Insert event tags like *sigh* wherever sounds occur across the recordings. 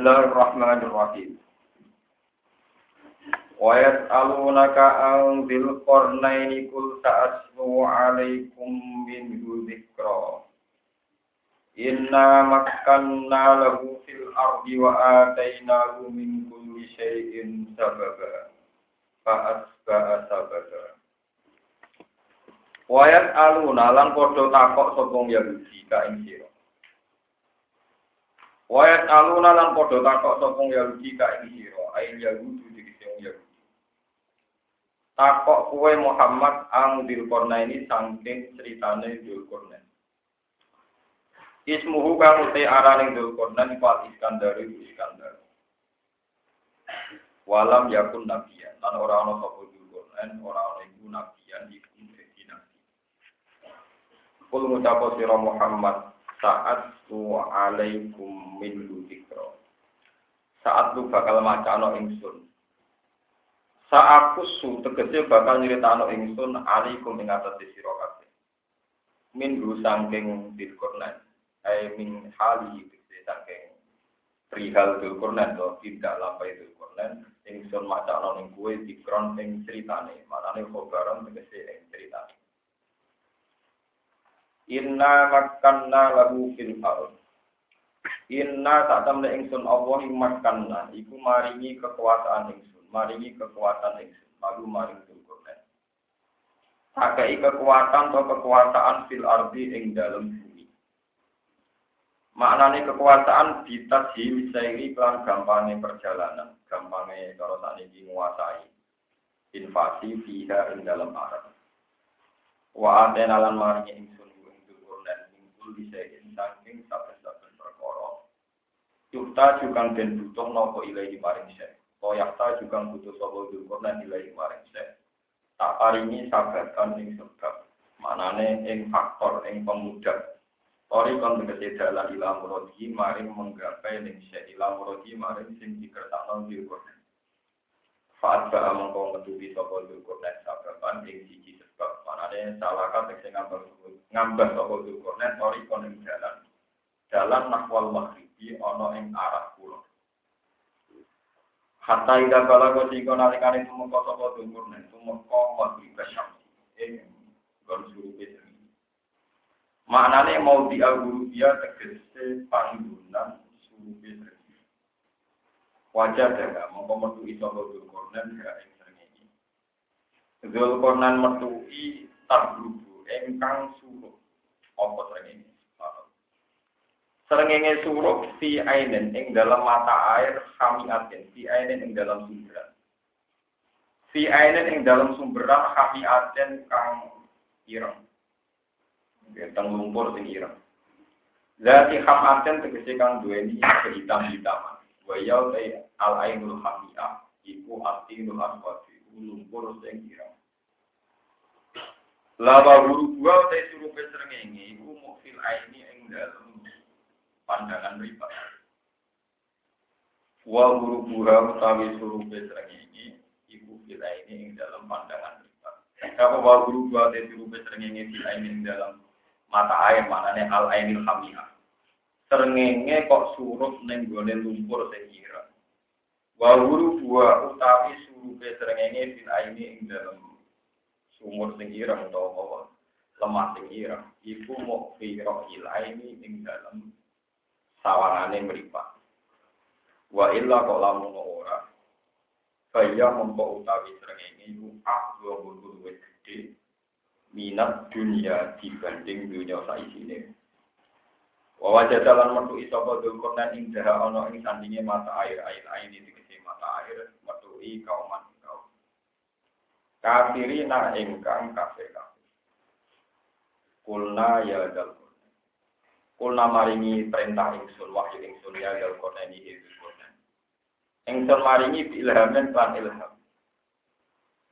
Bismillahirrahmanirrahim. Wa yas'alunaka an dzil qarnaini kul ta'asmu 'alaikum min dzikra. Inna makkanna lahu fil ardi wa atainahu min kulli syai'in sababa. Fa'asba'a sababa. Wa yas'aluna lan takok sapa Yahudi ka ing sira. Wayat aluna lan padha takok sapa Yahudi ka ing sira, ail Yahudi dikise wong Yahudi. Takok kue Muhammad ang Dzulkarnain ini saking ceritane Dzulkarnain. Ismuhu kang uti arane Dzulkarnain iku Iskandar iku Iskandar. Walam yakun nabiyan lan ora ana sapa Dzulkarnain ora ana iku nabiyan iku dadi nabi. Kul ngucap sira Muhammad saat tu alaikum min dzikra. Saat lu bakal macano ingsun. Saat kusu tegese bakal nyritano ingsun alaikum ing atas sira kabeh. Min ru saking Dzulkarnain. Ai min hali tegese saking perihal Dzulkarnain to tidak lampai Dzulkarnain ingsun macano ning kowe dikron ing critane. Manane khobaran tegese ing critane. Inna makanna lahu fil ard. Inna tak temne ingsun Allah makanna iku maringi kekuasaan ingsun, maringi kekuatan ingsun, lalu maring Dzulkarnain. Sakai kekuatan atau kekuasaan fil ardi ing dalam bumi. Maknane kekuasaan ditasih misairi kelan gampangnya perjalanan, gampangnya kalau saat ini menguasai invasi fiha ing dalam arab. Wa atena lan maringi ingsun bisa saking saben-saben perkara. Yukta juga den butuh nopo ilahi maring se. Koyakta juga butuh sopo dulkurna ilahi maring se. Tak paringi sabatan ing sebab. Manane ing faktor ing pemuda. Ori kon tegese dalan ila muradi maring menggapai ning se ila muradi maring sing dikertakno dulkurna. Faat ba mengko ngetuti sapa dulkurna sababan ing siji sebab. Manane salah kan sing ngambang ngambah sapa Dzulkarnain ori koning jalan. Jalan nahwal maghribi ana ing arah kulon. Hatta ida bala ko sing nalikane tumeka sapa Dzulkarnain tumeka maghrib syams ing gon surupe Maknane mau di dia tegese panggunan surupe sregi. Wajar daga mongko metu iso ing sregi. Dzulkarnain metuki tablubu engkang suruh apa srengenge srengenge suruh fi ainen ing dalam mata air khamiatin fi ainen ing dalam sumberan fi ainen ing dalam sumberan khamiatin kang ireng teng lumpur sing ireng Zati khamatin tegese kang duweni kehitam-hitaman. Wa ya al ainul hamiyah iku atinul aswati lumpur sing ireng. Lama guru gua utai suruh pesrengenge iku mukfil aini ing dalem pandangan riba. Wa guru gua utawi suruh pesrengenge iku fil aini ing dalem pandangan riba. Apa wa guru gua utai suruh pesrengenge fil aini ing dalem mata air manane al ainil hamiyah. Srengenge kok suruh ning gone lumpur sing kira. Wa guru gua utawi suruh pesrengenge fil aini ing dalem sumur sing ireng utawa apa? Lemah sing ireng. Iku mau firo ilaini ing dalam sawangane mripat. Wa illa kok lamun ora. Kaya mongko utawi srengenge iku akwa butuh duwe gede minat dunia dibanding dunia saisine. Wa wajah dalan metu isapa dulkurnan ing daha ana ing sandinge mata air air air dikese mata air metu i kauman kafirina ingkang kafir kafir. Kulna ya dal Kulna maringi perintah ingsun wahyu ingsun ya dal ini hidup konen. Ingsun maringi ilhamen lan ilham.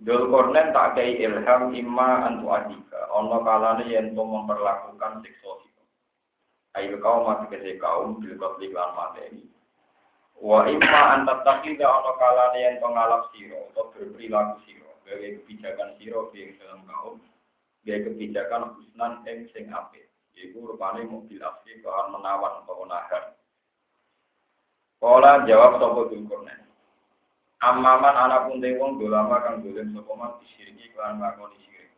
Dul kornen tak kei ilham imma antu adika. Ono kalane yen to memperlakukan siksa. Ayo kaum mati kese kaum bil kotlik lan mateni. Wa imma antat takhida ono kalane yen to ngalap siro atau berperilaku siro gawe kebijakan siro di dalam kaum gawe kebijakan husnan ing sing apik yaiku rupane mobil asli bahan menawan atau nahan Kala jawab sapa Dzulkarnain. Amaman anak pun wong dolama kang dolen sapa man disiriki kan ngakoni sirik.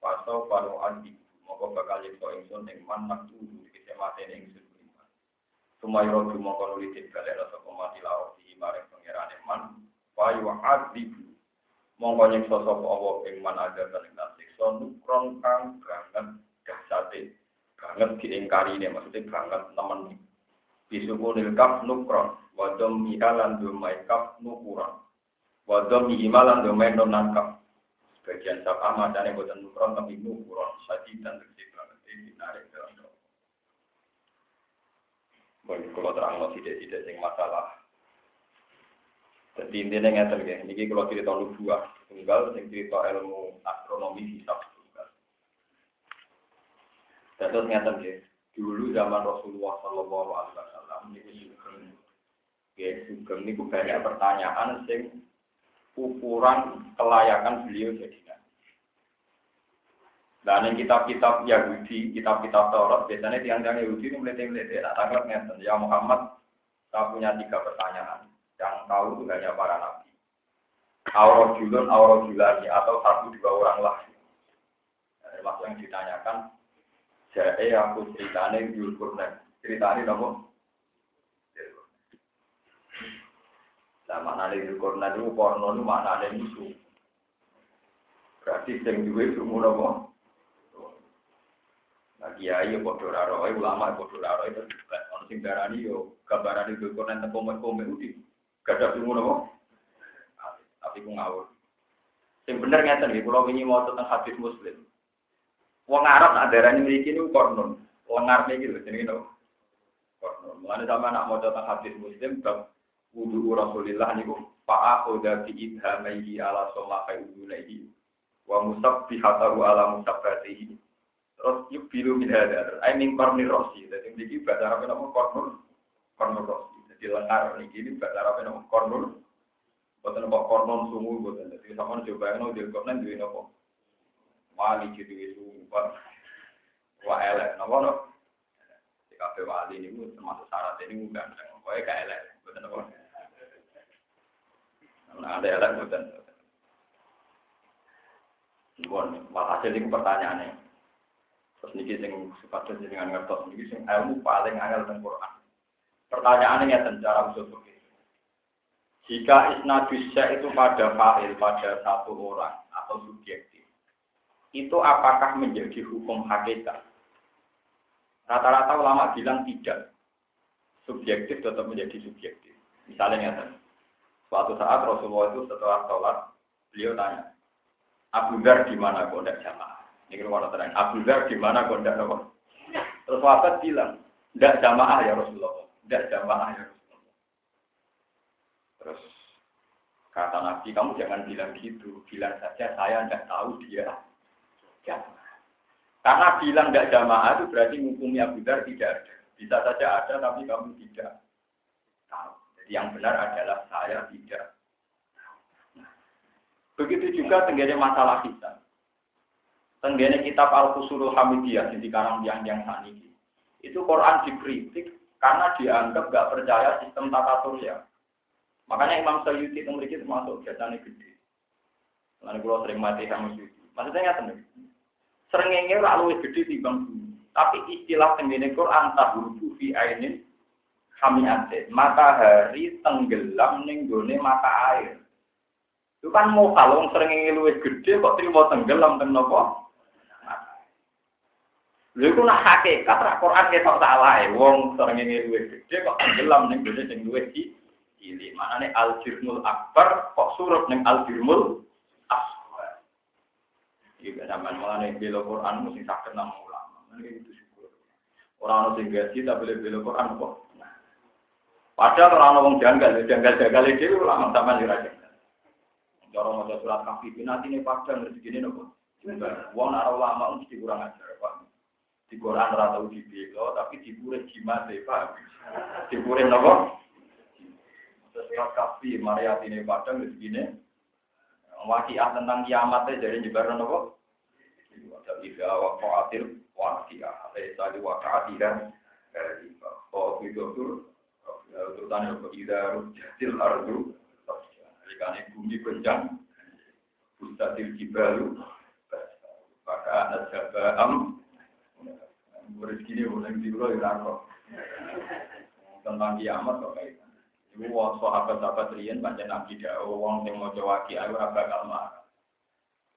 Pasto paro adi moko bakal yekso ingsun ing man maktu dikese matene ingsun iman. Sumayo moko nuli balik sapa mati lawan di maring pangerane man. Payu adi mongko nyiksa sapa Allah ing man ada kan ing siksa nukron kang banget dahsate banget diingkarine maksudnya banget nemen. Bisukunil kaf nukron wadom mihalan domai kaf nukuron wadom mihimalan domai nonan kaf. Sebagian sapa macane boten nukron tapi nukuron saji dan tegesi banget ini dinarik dalam doa. Bagi kalau terang tidak-tidak sing masalah jadi intinya ngerti ya, ini kalau cerita nubuah tunggal, yang cerita ilmu astronomi hisab tunggal. Terus ngerti ya, dulu zaman Rasulullah Shallallahu Alaihi Wasallam ini sugeng, ya sugeng ini banyak pertanyaan sing ukuran kelayakan beliau jadi. Dan yang kitab-kitab Yahudi, kitab-kitab Taurat, biasanya tiang-tiang Yahudi ini melete-melete, tak tangkap ngerti. Ya Muhammad, saya punya tiga pertanyaan. Yang tahu itu hanya para nabi. Aurah julun, aurah julani, atau satu dua orang lah. Termasuk yang ditanyakan, jadi aku ceritanya Yul Qurnan. Ceritanya nopo? Nah, mana Yul Qurnan itu porno itu mana ada musuh. Berarti yang duwe semua nopo? Nah, kiai ya bodoh raro, ulama bodoh raro itu. Orang sing darani yo gambaran Yul Qurnan teko mek-mek uti. Gada semua nopo? Tapi ku ngawur. Yang bener ngeten nggih, kula wingi mau tentang hadis Muslim. Wong Arab nak darani mriki niku kornon. Wong Arab iki lho jenenge no. Kornon. Mulane sama nak maca tentang hadis Muslim bab wudu Rasulillah niku fa akhudha bi idhamaihi ala sama'i udunaihi wa musabbihatahu ala musabbatihi. Terus yuk biru min hadar. I mean kornir rosi. Jadi ini bahasa Arab nama kornur. Kornur rosi. Jadi lengar ini bahasa Arab nama kornur. Bukan nama kornon sungu. Bukan. Jadi sama coba yang di kornon di nama wali jadi itu Wah, wah elek, nopo no? Di kafe wali ini termasuk syarat ini bukan, pokoknya kayak elek, betul nopo. Nah, ada elek betul. Bon, hasil ini pertanyaannya. Terus niki sing supados dengan ngertos niki sing ilmu paling angel teng Quran. Pertanyaannya ya cara usul. Jika isnadusya itu pada fa'il pada satu orang atau subjek itu apakah menjadi hukum hakikat? Rata-rata ulama bilang tidak. Subjektif tetap menjadi subjektif. Misalnya ya, suatu saat Rasulullah itu setelah sholat, beliau tanya, Abu Dhar di mana kok tidak jamaah? Ini kalau terang, Abu Dhar di mana tidak jamaah? Terus sahabat bilang, tidak jamaah ya Rasulullah, tidak jamaah ya Rasulullah. Terus kata Nabi, kamu jangan bilang gitu, bilang saja saya tidak tahu dia jamaah. Karena bilang tidak jamaah itu berarti hukumnya Abu Dhar tidak ada. Bisa saja ada, tapi kamu tidak tahu. Jadi yang benar adalah saya tidak nah, Begitu juga tenggene masalah kita. Tenggene kitab Al-Qusurul Hamidiyah, di karang yang yang saniki. Itu Quran dikritik karena dianggap gak percaya sistem tata surya. Makanya Imam Sayyidi itu memiliki termasuk biasanya gede. Lalu kalau sering mati sama Sayyidi. Maksudnya nggak Serengenge ora luwih gedhe timbang. Tapi istilah tenggene Quran tahudu fi ainin hamiate. Matahari tenggelam ning gone mata air. Itu kan mau kalau serengenge luwih gedhe kok terima tenggelam teng napa? Lha iku nak hakikat ra Quran ketok salah e. Wong serengenge luwih gedhe kok tenggelam ning gone sing luwih cilik. Manane al-jirmul akbar kok surup ning al-jirmul Iya, zaman malah nih bela Quran mesti sakit nama ulama. Ini itu syukur. Orang orang sing gaji tak boleh bela Quran kok. Padahal orang orang janggal, janggal janggal itu ulama sama di raja. Cara mau surat kafir nanti ini padang rezeki ini nopo. Wong nara ulama mesti kurang ajar. Di Quran ora tau dibela, tapi dipure jimat e pak. Dipure nopo? Surat kafir Maria ini padang rezeki ini. Wakiah tentang kiamatnya jadi nyebaran nopo. Ida waqa'atil waqi'ah. Laisa li waqa'atiha kadiba. Qabidatul Terutama kalau tidak rujatil ardu, jika bumi goncang, bustatil jibalu, maka najaba am, rezeki ini boleh di tentang kiamat kok kayak Ibu wong sahabat-sahabat riyen pancen nabi dak wong sing maca waki ayo ora bakal marah.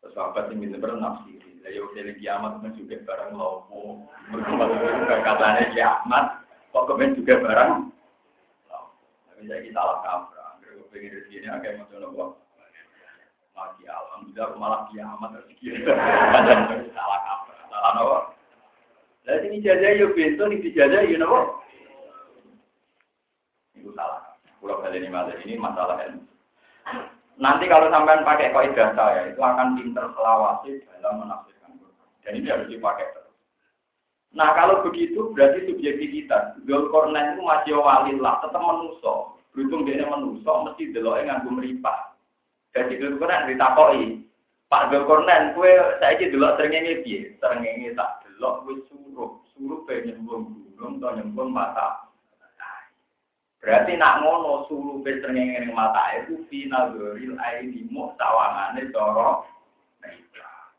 Sahabat sing pinter nafsiri. Lah yo kene kiamat men juga barang lopo. Katane kiamat kok kemen juga barang. Tapi saya kita salah kaprah. Kalau pengen rezeki ini agak macam nopo. Mati alhamdulillah malah kiamat rezeki. Salah kaprah. Salah nopo. Lah ini jajah yo bento iki dijajah yo nopo. Itu salah. Pulau ini malah ini masalah ilmu. Nanti kalau sampean pakai kaidah saya itu akan pinter selawasi dalam menafsirkan Dan ini harus dipakai terus. Nah kalau begitu berarti subjektivitas. Zulkarnain itu masih walillah, tetap menuso. Berhubung dia menuso, mesti deloknya nganggu meripah. Jadi Zulkarnain ditakoi. Pak Zulkarnain, kue saya ini delok serengenge piye? Serengenge tak delok, kue suruh. Suruh pengen nyembung gunung, atau nyembung mata. Berarti nak ngono sulu pestrenge ning mata itu final goril aini mu sawangane cara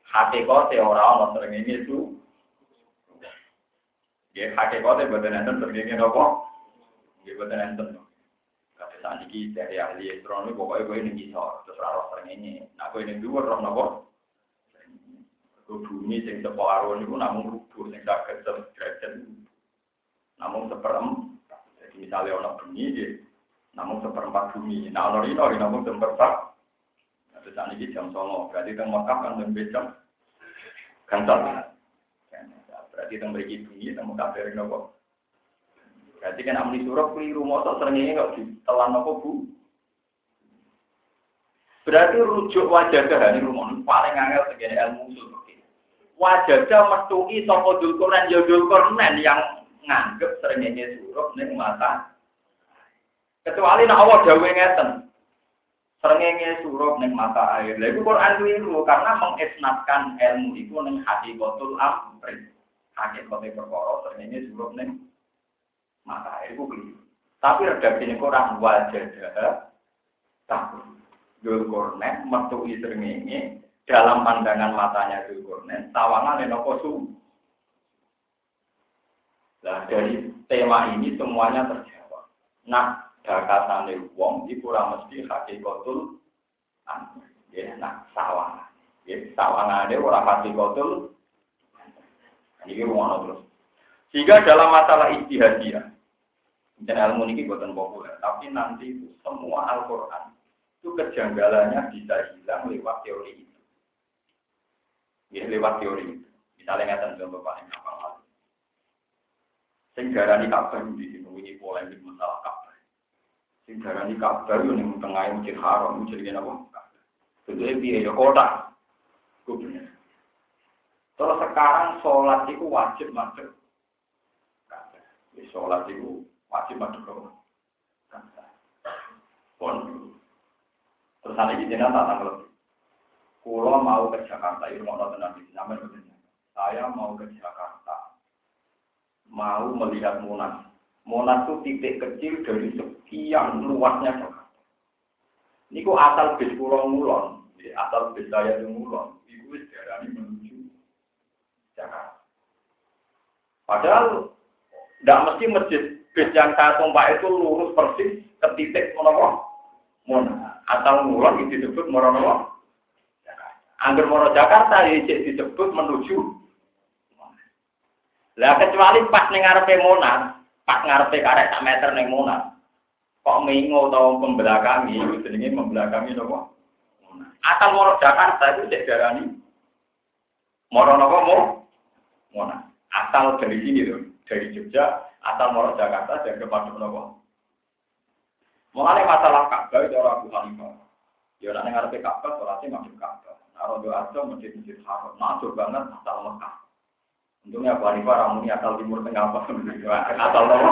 hati kote ora ono srengenge itu. Ya hati kote boten enten srengenge nopo? Nggih boten enten. Kata saat ini dari ahli elektronik pokoknya gue ini bisa terus raro srengenge. Nah gue ini dua roh nopo? Bumi sing separuh niku namun rubuh sing saged derajat namun seperempat misalnya orang bumi, ya, namun seperempat bumi. Nah, orang ini namun seperempat. Nah, saat ini jam songo, berarti kita Mekah kan lebih jam gantar. Berarti kita beri bumi, kita Mekah dari nopo. Berarti kan amri surat keliru motor seringnya nggak ditelan nopo bu. Berarti rujuk wajah ini rumah paling angel segini ilmu usul. Wajah metui toko dulkuran ya dulkuran yang nganggep seringnya suruh ning mata. Kecuali nak Allah dawe ngeten. Seringnya suruh ning mata air. Lha iku Quran karena mengisnatkan ilmu itu ning kotul amri. Hakikate perkara seringnya suruh ning mata air iku keliru. Tapi redaksi ini kurang wajah takut. Dulkornen metui seringnya dalam pandangan matanya Dulkornen tawangan enopo su Nah, dari tema ini semuanya terjawab. Nah, dakatane wong iku ora mesti hakikatul an. Ya, nah sawang. Ya, sawangane ora hakikatul ini ruang terus. Sehingga dalam masalah ijtihadiyah, dan ilmu ini buatan populer, tapi nanti semua Al-Quran itu kejanggalannya bisa hilang lewat teori. Ya, lewat teori itu. Misalnya nggak contoh gampang Sing darani Ka'bah di sini ini polemik masalah Ka'bah. Sing darani Ka'bah yo ning tengah Masjid Haram jenenge napa? Jadi piye ya kota. Kupnya. Terus sekarang sholat itu wajib masuk. Ya, sholat itu wajib masuk ke Pon. Terus ada ini tak tanggal. Kulo mau ke Jakarta, itu mau nonton nanti. Saya mau ke Jakarta mau melihat Monas. Monas itu titik kecil dari sekian luasnya Jakarta. Ini kok asal bis pulau mulon, asal bis saya itu mulon, itu sejarah menuju Jakarta. Padahal tidak mesti masjid bis yang saya tumpah itu lurus persis ke titik monopo Monas. Asal mulon itu disebut monopo Angger Mono Jakarta ini disebut menuju lah kecuali pas ning ngarepe Monas, pas ngarepe karek sak meter ning Monas. Kok mengo atau pembelakangi, jenenge membelakangi napa? Asal moro Jakarta itu cek darani. Moro napa mau? Monas. Asal dari sini loh, dari Jogja, asal moro Jakarta dan kepada napa? Mulai masalah Ka'bah itu orang Abu Hanifah. Ya nek ngarepe Ka'bah salatnya masuk Ka'bah. Rodo aja masjid-masjid. Nah, banget masalah Mekah. Untungnya Abu Hanifah ramuni asal timur tengah apa *laughs* asal apa.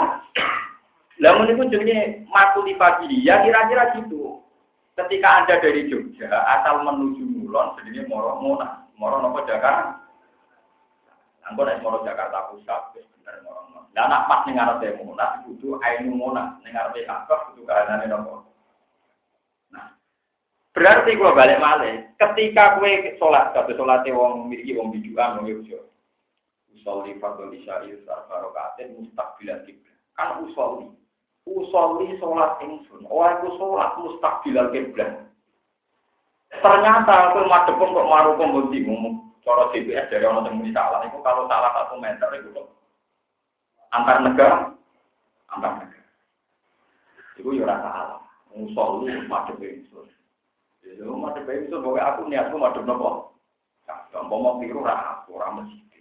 Lah ini pun jenenge makuli pagi ya kira-kira gitu. Ketika Anda dari Jogja asal menuju Mulon jenenge Moro Mona, Moro nopo Jakarta. Angko nek Moro Jakarta Pusat bener Moro. Lah nak pas ning ngarepe Monas kudu ainu Monas, ning ngarepe Ka'bah kudu kahanane nopo? Berarti gua balik malih, ketika kue sholat, kata sholatnya wong miliki wong bijuan, wong yo Usolli fardhu isya'i sarfarokatin mustaqbilan. Kan usolli. Usolli sholat ingsun. Oh aku sholat mustaqbilan kiblat. Ternyata aku madepun kok maru kok bingung. Cara CBS dari orang yang salah itu kalau salah satu meter itu antar negara, antar negara. Itu rasa salah. Musolli madep ingsun. Jadi madep ingsun pokoknya aku niatku madep nopo. Gampang mau tiru aku ra mesti.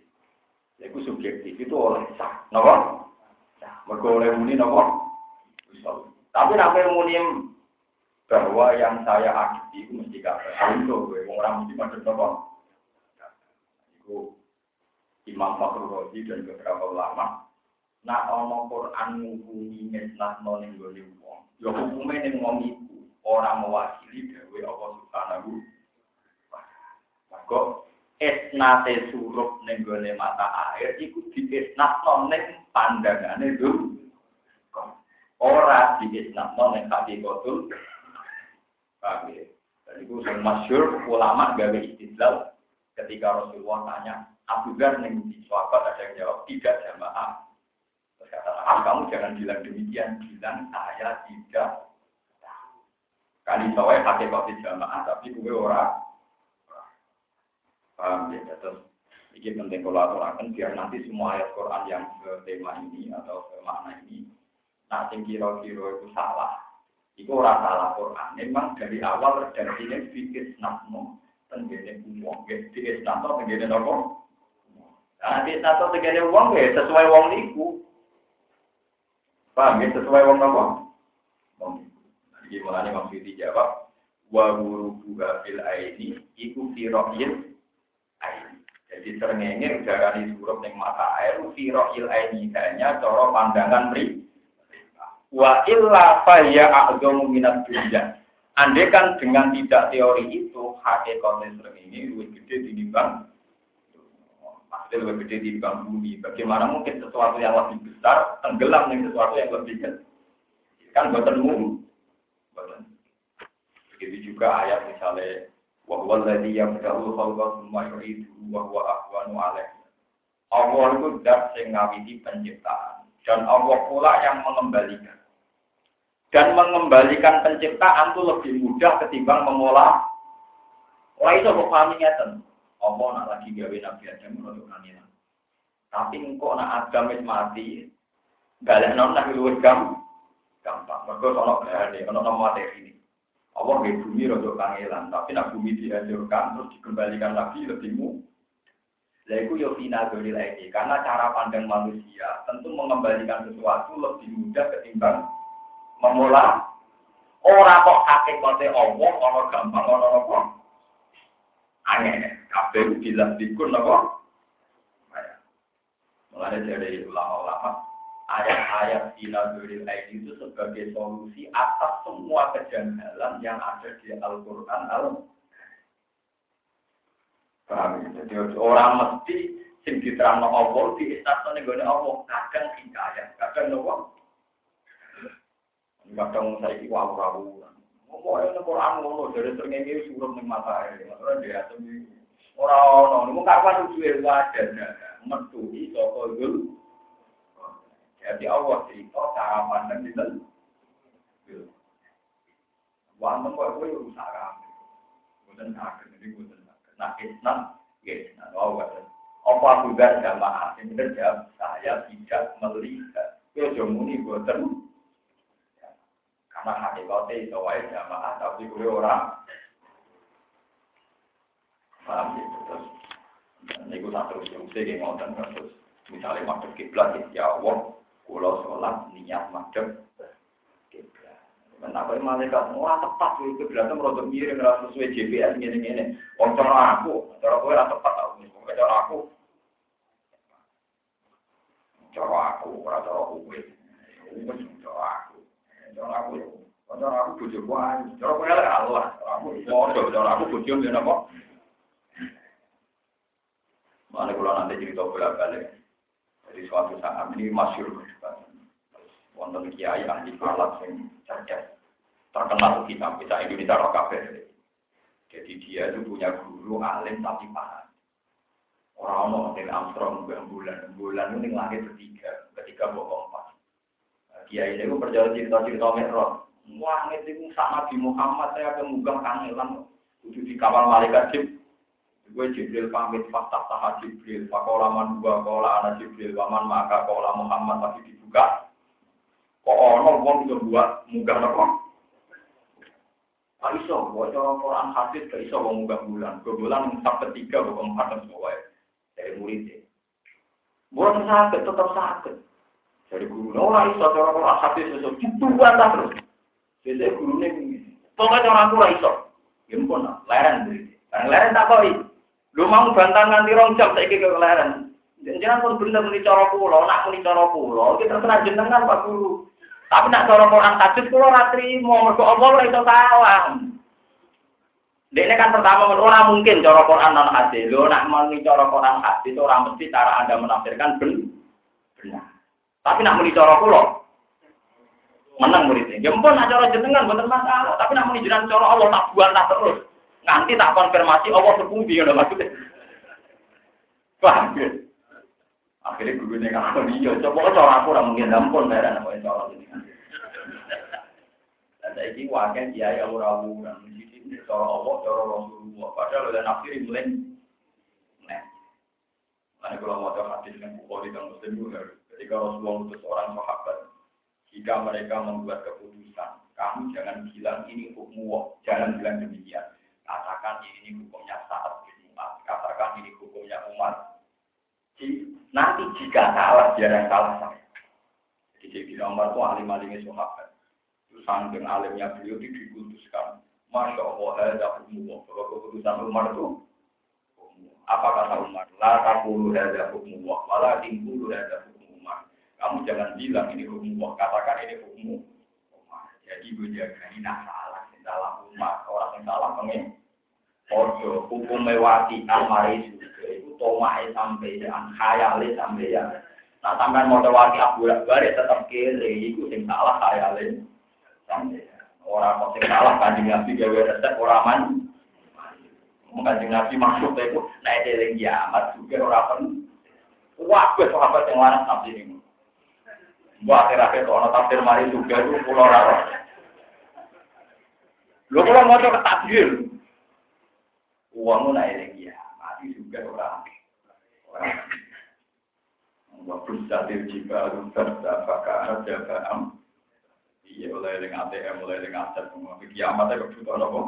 Itu subjektif itu oleh sah, nopo. Mereka oleh muni nopo. Tapi namanya muni bahwa yang saya akui itu mesti kafir. Untuk gue orang mesti madep nopo. Itu Imam Fakhrul Razi dan beberapa ulama nak ono Quran ngukumi ngesnat noning gone wong. Ya hukume ning wong iku ora mewakili dewe Allah Subhanahu Maka esnate surup ning gone mata air iku diesnatno ning pandangane dulu. Ora diesnatno ning hakikatul Paham ya? Dan itu masyur ulama gawe istidlal ketika Rasulullah tanya Abu Dhar ning di sahabat ada yang jawab tidak jamaah ah, kamu jangan bilang demikian, bilang saya tidak Kali saya pakai kopi jamaah, tapi gue orang. Paham ya, terus ini penting kalau aturakan biar nanti semua ayat Quran yang ke tema ini atau ke makna ini, nah kira-kira itu salah. Itu orang salah Quran. Memang dari awal redaksinya fikir nakmo, tenggene umum, fikir nakmo, tenggene nopo. Di satu tenggene uang ya sesuai uang niku. Paham ya? Sesuai wong nopo? Jadi mulanya maksud dijawab, wa guru buka fil aini iku firohil aini. Jadi serengenge di surup yang mata air firohil aini hanya coro pandangan pri. Wa illa faya a'zamu minat dunia. Andai kan dengan tidak teori itu, hakikatnya serengenge lebih gede dinimbang Maksudnya lebih gede di bang bumi. Bagaimana mungkin sesuatu yang lebih besar tenggelam dengan sesuatu yang lebih kecil? Kan buatan umum. Begitu juga ayat misalnya wahwa ladhi yang dahulu khalqa semua yuridu wahwa ahwanu alaih. Allah itu dat sing ngawiti penciptaan dan Allah pula yang mengembalikan. Dan mengembalikan penciptaan itu lebih mudah ketimbang mengolah. Wah itu kok pahami ngeten. Allah nak lagi gawe Nabi Adam menurut kanina. Tapi engkau nak Adam mati, balik non nabi luwes gam, gampang. Mereka kalau berani, kalau nama materi ini. Allah di bumi rodo kangelan, tapi nak bumi dihancurkan terus dikembalikan lagi lebih mu. Lah itu yo final lagi, karena cara pandang manusia tentu mengembalikan sesuatu lebih mudah ketimbang memulai orang kok hakikate Allah, orang gampang, orang apa? Aneh. kabeh bilang dikun apa? Mulai dari ulama-ulama, ayat-ayat Sinaduril Aini itu sebagai solusi atas semua kejanggalan yang ada di Al-Quran al Paham ya? Jadi orang mesti sing diterangno Allah di istasane nggone Allah kadang hikayat, kadang nopo. Kadang saiki wawu-wawu. Ngomongnya Al-Quran ngono dari srengenge suruh ning mata air. Maksudnya dia Ora ono, niku kapan duwe wadah metuhi saka dul. Jadi Allah cerita cara pandang di dalam. Wonten kok kowe rusak kabeh. Boten saged iki boten saged. Nah, Islam, yes, nah, Allah. Apa juga jamaah ini jawab saya tidak melihat. Yo jomuni boten. Karena hakikatnya itu wae jamaah tapi kowe ora Paham gitu terus. Ini gue tak terus terus ngotot terus. Misalnya madep kiblat ya Allah, kulo sholat niat madep kiblat. Kenapa malaikat mau tepat itu kiblatnya merodok miring rasa sesuai GPS gini gini. Om cara aku, cara gue rasa tepat aku cara aku, cara aku, cara cara aku gue, cara aku, cara aku, cara aku bujuk gue, cara gue Allah, cara aku, cara aku bujuk dia apa? Mana kalau nanti cerita bolak balik. Jadi suatu saat ini masyur wonten kiai ahli falak yang cerdas terkenal kita kita Indonesia Rokabe. Jadi dia itu punya guru alim tapi paham. Orang mau dari Armstrong bulan bulan ini langit ketiga ketika bawa empat. Kiai ini percaya cerita-cerita merah. Wah, itu sama di Muhammad saya pemugang kangelan. Udah kapal malaikat Jib. Gue Jibril pamit fakta taha Jibril. Pakola man dua kola anak Jibril. Waman maka kola Muhammad tapi dibuka. Kok ono wong bisa buat munggah nopo? Pak iso, cara Quran hadis gak iso wong munggah bulan. Gue bulan sak ketiga, gue empat dan semua dari muridnya. Buat sakit, tetap sakit. Dari guru, orang iso cara Quran hadis iso dibantah terus. Biasanya gurunya. Pokoknya orang tua iso. Ya pun, leren leren tak koi. Lu mau bantah nganti rong jam saya ke leren. Jangan pun bener muni cara pulau, nak muni cara pulau, kita terkena jenengan Pak Guru. Tapi nak cara Quran hadis kula ora trimo, mergo Allah ora sawang. Ini kan pertama orang mungkin cara Quran non hadis. Lo nak muni cara Quran hadis orang mesti cara Anda menafsirkan benar. Tapi nak muni cara kula menang muridnya. Ya mpun nak cara jenengan mboten masalah, tapi nak muni jenengan cara Allah tak buat tak terus. Nanti tak konfirmasi Allah sepundi ngono maksudnya. Paham ya? Akhirnya guru ini kan iya, coba cara aku orang mungkin dampun saya dan apa cara ini. Dan saya ini wakil dia ya ura-ura, di sini cara Allah, cara Rasulullah. Padahal udah nafsir mulai. Nah, karena kalau mau tahu hadis yang bukhari dan muslim juga, ketika Rasulullah itu seorang sahabat, jika mereka membuat keputusan, kamu jangan bilang ini hukum jangan bilang demikian. Katakan ini hukumnya saat Jumat, katakan ini hukumnya umat, nanti jika salah dia yang salah saya. Jadi Sayyidina Umar itu alim alimnya sahabat. Terus saking alimnya beliau itu dikutuskan. Masya Allah, ada hukum bahwa keputusan Umar itu apa kata Umar? La takulu hadza hukmullah, wala tingkulu hadza hukum Umar. Kamu jangan bilang ini hukum Allah, katakan ini hukum Umar. Jadi gue jaga ini salah, salah Umar, orang yang salah pengen. Ojo, hukum mewati almari itu tomai sampai dengan khayali sampai ya. Nah sampai mau wati abu balik tetap kiri, itu sing salah khayali sampai orang kok sing salah kanjeng nabi gawe resep orang man. Kanjeng nabi maksudnya itu naik eling kiamat juga orang pen. Wah, gue sahabat yang larang sampai ini. Buat akhir-akhir kalau tafsir mari juga itu pulau raro. Lo kalau mau coba takdir, uangmu naik lagi ya mati juga orang. Orang. Wabus jatir jika rusak apakah ada am. Iya mulai dengan ATM mulai dengan aset semua. Kiamat itu kebutuhan apa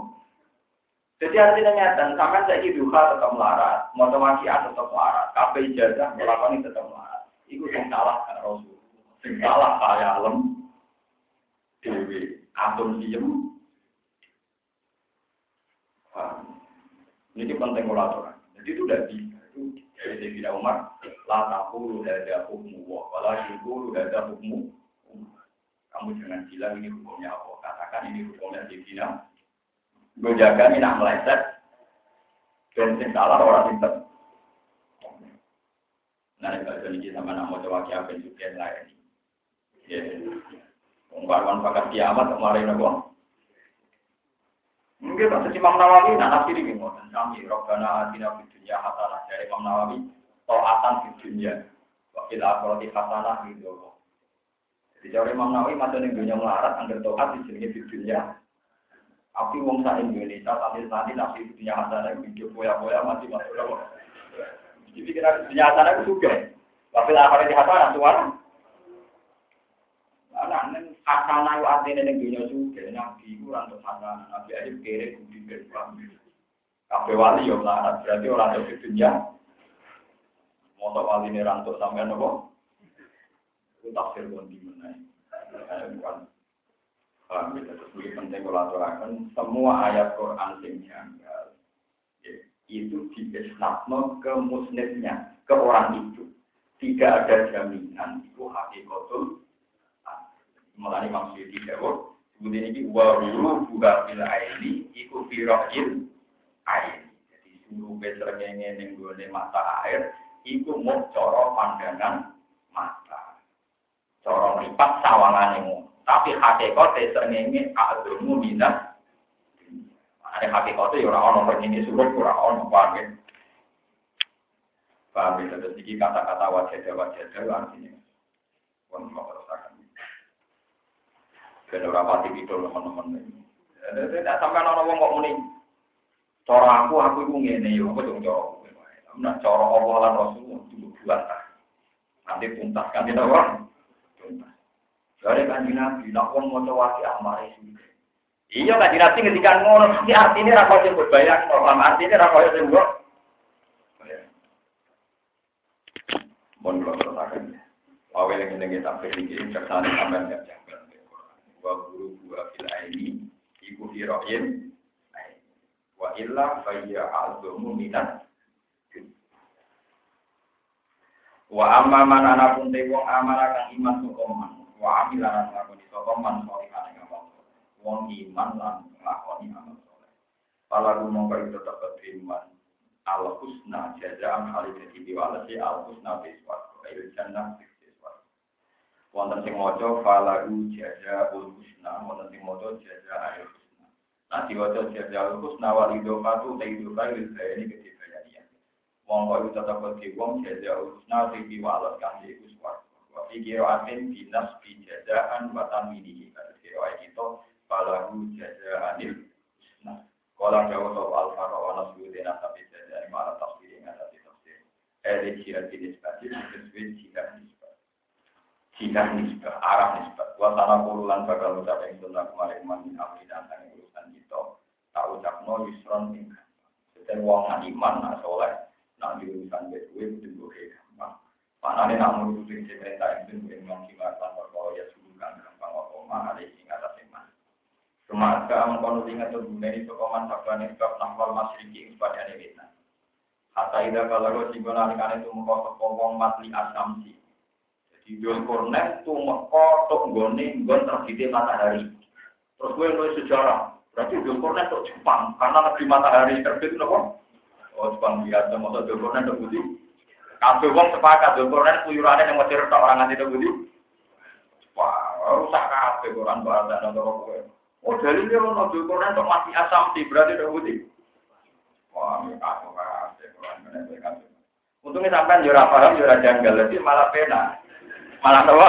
jadi artinya nyata sampai saya duha tetap melarat motivasi tetap melarat kafe ijazah melakukan tetap melarat. Itu yang salah kan Rasul yang salah kaya alam. Dewi atom diem Ini penting aturan. Jadi itu udah. Itu dari Sayyidina Umar. La takulu hada hukmu wa. Wala syukuru hada hukmu. Kamu jangan bilang ini hukumnya apa. Katakan ini hukumnya Sayyidina. Gue jaga ini nak meleset. Dan sing salah orang pinter. Nah, kalau ini sama nak mau coba kiamat juga lain. Ya, Ungkapan pakat kiamat kemarin apa? Mungkin pas Imam Nawawi, nah nafsi ini ngoten kami, Robbana atina fid dunya hasanah dari Imam Nawawi, taatan fid dunya, wakil akhirati hasanah gitu. Jadi cara Imam Nawawi masuk ning dunia melarat, angger taat di sini fid dunya. Tapi wong sa Indonesia tadi tadi nafsi fid dunya hasanah video boya-boya masih masuk lho. Jadi kira dunia hasanah itu juga. Wakil akhirati hasanah suara. Hasanah itu artinya neng dunia juga. Nabi itu orang untuk. Nabi aja kere budi berpaham. Kafe wali ya melarat. Berarti orang untuk dunia. Motor wali ini rantuk sampai nopo. Itu tafsir pun di mana. Bukan. Paham ya, terus penting kalau aturakan semua ayat Quran sing janggal itu diisnatno ke muslimnya, ke orang itu. Tidak ada jaminan itu hakikatul Mulai Imam Syuuti jawab, kemudian ini wa dulu buka fil aini iku firohil ain. Jadi suruh beserengenge ning gone mata air iku mau coro pandangan mata. Corong lipat sawangan yang tapi hakikate srengenge agama minat. Ada hakikate ya ora ono pernyini suruh ora ono paham Paham ya, terus ini kata-kata wajah wajah artinya. Pun mau. Ben ora pati teman-teman. Tidak sampai orang ngomong kok muni. Cara aku aku iku ngene yo, aku dong cara. Nah, cara Allah lan Rasul itu buat Nanti tuntas kan tidak orang. Tuntas. Dari kanji Nabi, nak wong mau coba si amare Iya kanji Nabi ketika ngono, ini artinya rakyat yang berbayang, paham artinya rakyat yang buat. Mohon kalau tertakan. Awal yang ini kita pilih, kersane sampai nggak janggal. Wa guru gua fil ini, ibu hiroin, wa illa fayya azumu minat. Wa amma man ana pun te wong amara kang iman sokoman wa amila lan lakoni sapa man sholihan ing amal wong iman lan lakoni amal saleh pala gunung kaya tetep iman al husna jazaan khalidati biwalasi al husna biswat ayo jannah wonten sing maca falahu jazaul husna wonten sing maca jazaa al husna nah diwaca jazaul husna wal idofatu ta idofai lil bayani ketika wong kok tetep wong jazaul husna fi biwalas kang iku Wafi atin binas bijadaan watan mini. Kata kira itu falahu jazaanil husna. Kala jawa sop al-faro wa nasbudin tapi jadaan malah tafsir yang ada di tafsir. Eri jihad jenis batin, disebut jihad nisbah. Jihad nisbah, arah nisbah. Wasana puluhan bakal ucap yang sunnah kemarin mamin amri dan tanggung urusan kita. Tak ucap no yusron tinggal. Setiap wong iman, nak soleh, nak diurusan bedue, itu gue gampang. Panane namun itu sing perintah itu mungkin mengimat lan perkara ya subukan gampang mah ada sing atas iman. Semasa mengkono sing atur bunyi itu koman sabane bab nahwal masyriki ing witna. Hatta ida kalau sing nalikane itu mengko wong matli asamsi. Jadi John Cornet tuh meko tok nggone nggon terbite matahari. Terus gue nulis sejarah. Berarti John Cornet tok Jepang karena negeri matahari terbit nopo? Oh Jepang biasa, masa John Cornet tok putih. Kabeh wong sepakat lho Quran kuyurane yang mesir tok orang nganti tok budi. Wah, rusak kabeh Quran bahasa nang kowe. Oh, dalile ono di Quran tok mati asam di berarti tok budi. Wah, aku meneh kabeh. Untungnya sampean yo ora paham ora janggal, jadi malah pena. Malah tawa.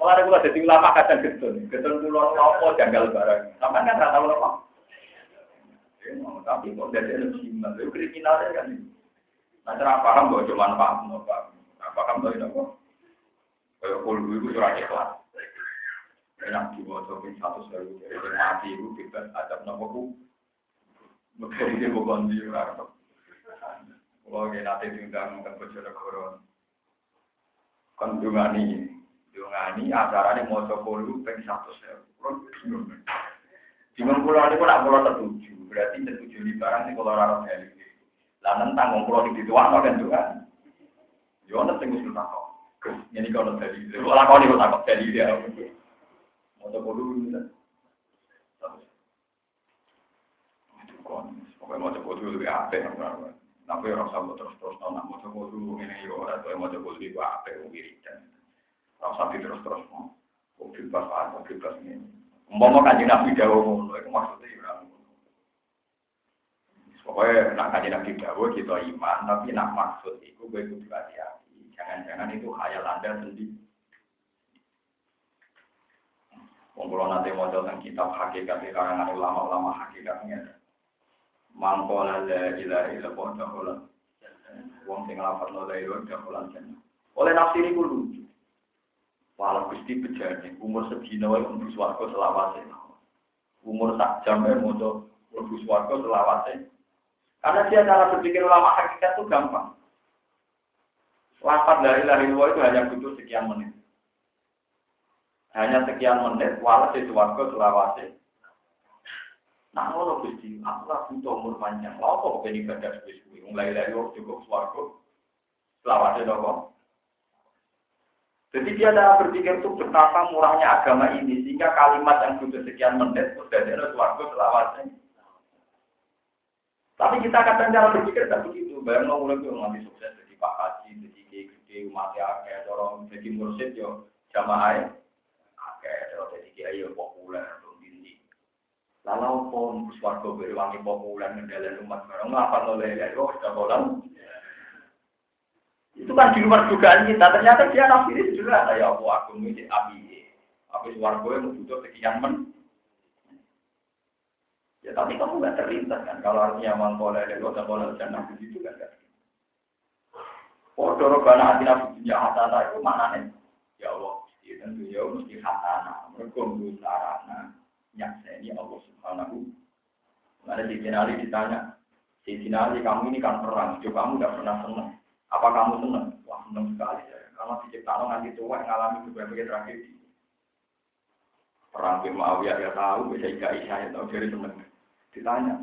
Malah kula dadi ulama kadang getun. Getun kula nopo janggal barang. Sampean kan ora tau nopo. Tapi kok dari kriminal, kriminal kan. Nah, cara paham cuma paham, paham. Nah, paham tuh itu kok. Kayak itu ikhlas. Enak satu seru dari mati itu kita adab nopo. Mungkin dia bukan di. Kalau nanti diundang ke Bojonegoro, kan dungani, dungani acaranya mau sepuluh peng satu seru. Bingung pulau ini pun nak pulau tertuju, berarti tertuju di barang ini kalau orang elit. Lah nentang wong sing dituwakno kan juga. Yo ana sing wis takok. Gus, ini kalau tadi, kalau kau nih takut tadi dia. Mau tak bodoh ini Itu kon, pokoknya mau tak bodoh lebih apa ya? Tapi orang sama terus terus nak mau tak bodoh ini yo, atau mau tak bodoh itu apa yang wiridan. Orang sampai terus terus mau, kok bebas apa, bebas ini. Umpama kanjeng Nabi jauh, maksudnya Pokoknya nak kaji nabi dawuh kita iman, tapi nak maksud itu gue kudu hati-hati. Jangan-jangan itu khayal anda sendiri. Kalau nanti mau tentang kitab hakikat karangan ulama-ulama hakikatnya. Mangkola la ilaha illallah dahulan. Wong sing lafat la ilaha dahulan jannah. Oleh nafsiri ku lucu. Walau gusti bejane umur sedina wae mlebu swarga selawase. Umur sak jam wae moco mlebu swarga selawase. Karena dia cara berpikir ulama hakikat itu gampang. Lafat dari ilaha itu hanya butuh sekian menit. Hanya sekian menit, walau itu warga selawase. Nah, kalau gusti, aku lah butuh umur panjang. Lalu kok pengen ibadah sesuai? Mulai dari cukup warga selawase dong. Jadi dia cara berpikir itu betapa murahnya agama ini sehingga kalimat yang butuh sekian menit sudah ada suarga selawase. Tapi kita kadang cara berpikir tidak begitu. Bayang mau mulai itu nanti sukses jadi Pak Haji, jadi Kiai Gede, umat ya kayak dorong jadi mursid yo jamaah akeh terus jadi kiai yo populer tuh lalu pun suatu berwangi populer mendalam umat barang ngapa oleh ya yo sudah itu kan di luar dugaan kita ternyata dia nafsiri juga ya aku aku ini api api suarga yang butuh sekian men Ya tapi kamu nggak terlintas kan kalau artinya mangkola dan kota bola jannah begitu kan kan. Oh dorobana hati nafsu dunia hatana itu mana nih? Ya Allah, ya tentu ya mesti hatana. Mereka sarana nyakseni Allah Subhanahu. Ada di Ali ditanya, di Ali kamu ini kan perang, coba kamu nggak pernah senang. Apa kamu senang? Wah senang sekali ya. Karena diciptakan nanti tua mengalami berbagai tragedi. Perang Muawiyah ya tahu, bisa Ika Isya ya tahu jadi senang. Ditanya,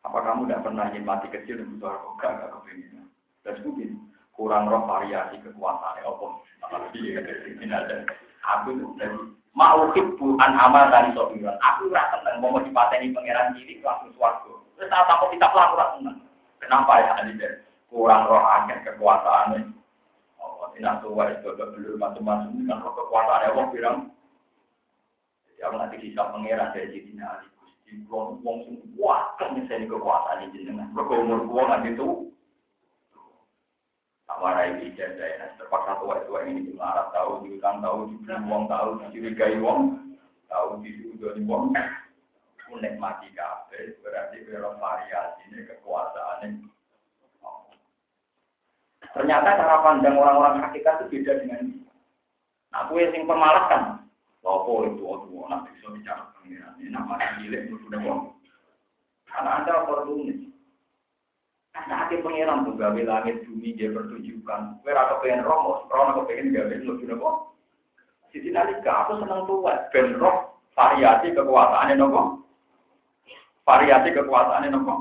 apa kamu tidak pernah ingin mati kecil dan butuh arkoga, gak kepingin? Dan mungkin kurang roh variasi kekuasaan apa? Aku itu mau hibu an amal dari sobiran. Aku rasa tentang mau dipateni pangeran kiri langsung suatu. Terus saat aku kita pelaku senang. Kenapa ya Adi? Kurang roh akhir kekuasaan. Oh, tidak tua itu belum macam-macam dengan roh kekuasaan apa bilang? Jadi aku nanti bisa pangeran dari sini Ali wong wong sing kuat kan nyeseni kekuasaan jenengan. Mergo umur kuwo kan itu. Tawarai ijazah ya, terpaksa tua tua ini di Arab tahu di utang tahu di wong tahu dicurigai wong tahu di wong mati kafe berarti berapa variasi ini kekuasaan Ternyata cara pandang orang-orang hakikat itu beda dengan ini. Nah, aku yang pemalas kan, Lopo itu waktu anak bisa bicara pengiran. Ini nama cilik sudah kok. Karena anda oportunis. Hati pengiran tuh gawe langit bumi dia pertunjukan. Kue rata pengen roh, roh pengen gawe sudah kok. Siti nalika aku seneng tua. Ben roh variasi kekuasaannya nopo. Variasi kekuasaannya nopo.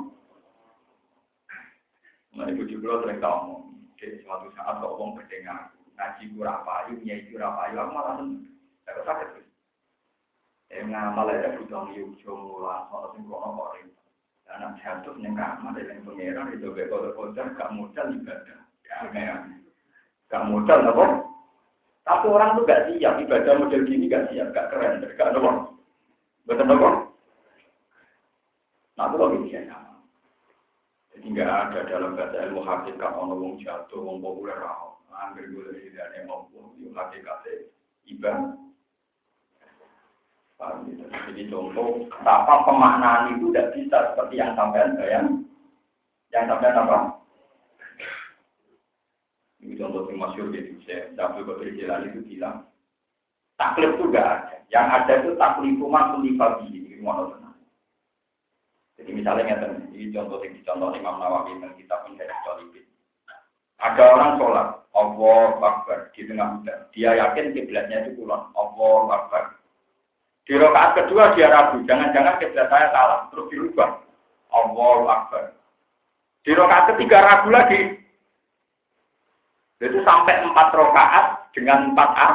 Nah, ibu juga sering tahu, di suatu saat kok ngomong berdengar, ngaji kurang payu, nyai kurang payu, aku malah seneng. Saya sakit. Eh ngamal ya butuh yuk soal sing kono kok ring. Karena jatuh ning kamar dengan pangeran itu be kode kode gak modal ibadah. Gak modal apa? Tapi orang tuh gak siap ibadah model gini gak siap, gak keren, gak apa. Betul apa? Nah, itu lagi ya. Jadi nggak ada dalam bahasa ilmu hakikat ono wong jatuh, wong populer, dari dana maupun ilmu hakikat ibadah. Gitu. Jadi contoh, apa pemaknaan itu tidak bisa seperti yang sampai bayang. Yang sampai apa? Ini contoh yang masyur gitu. Saya Abdul Qadir Jilani itu bilang, taklif itu tidak ada. Yang ada itu taklif cuma tulifabi. Ini mau Jadi misalnya ini contoh yang dicontoh Imam Nawawi yang kita punya Solibin. Ada orang sholat, Allah Akbar di tengah hutan. Dia yakin kiblatnya itu kulon, Allah Akbar. Di rakaat kedua dia ragu, jangan-jangan kiblat saya salah, terus dirubah. Allah Akbar. Di rakaat ketiga ragu lagi. Itu sampai empat rakaat dengan empat A.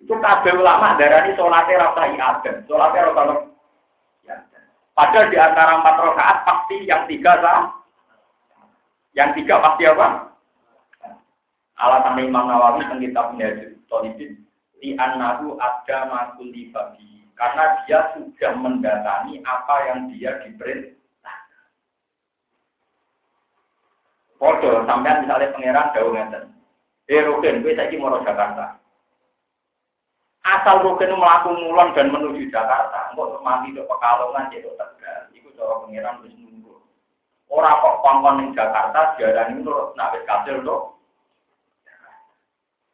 Itu kabel ulama darah ini sholatnya rasa iaden, sholatnya rasa. Padahal di antara empat rakaat pasti yang tiga sah. Yang tiga pasti apa? Alasan Imam Nawawi tentang kitab Tolibin di anahu ada makuli babi karena dia sudah mendatangi apa yang dia diperintah. Foto sampean misalnya pangeran jauh ngeten. Eh Rukin, gue saya mau Jakarta. Asal Rukin melaku mulon dan menuju Jakarta, enggak mati do pekalongan jadi tegas. Iku cara pangeran wis nunggu. Ora kok kongkon ning Jakarta diarani menurut nak wis kasil.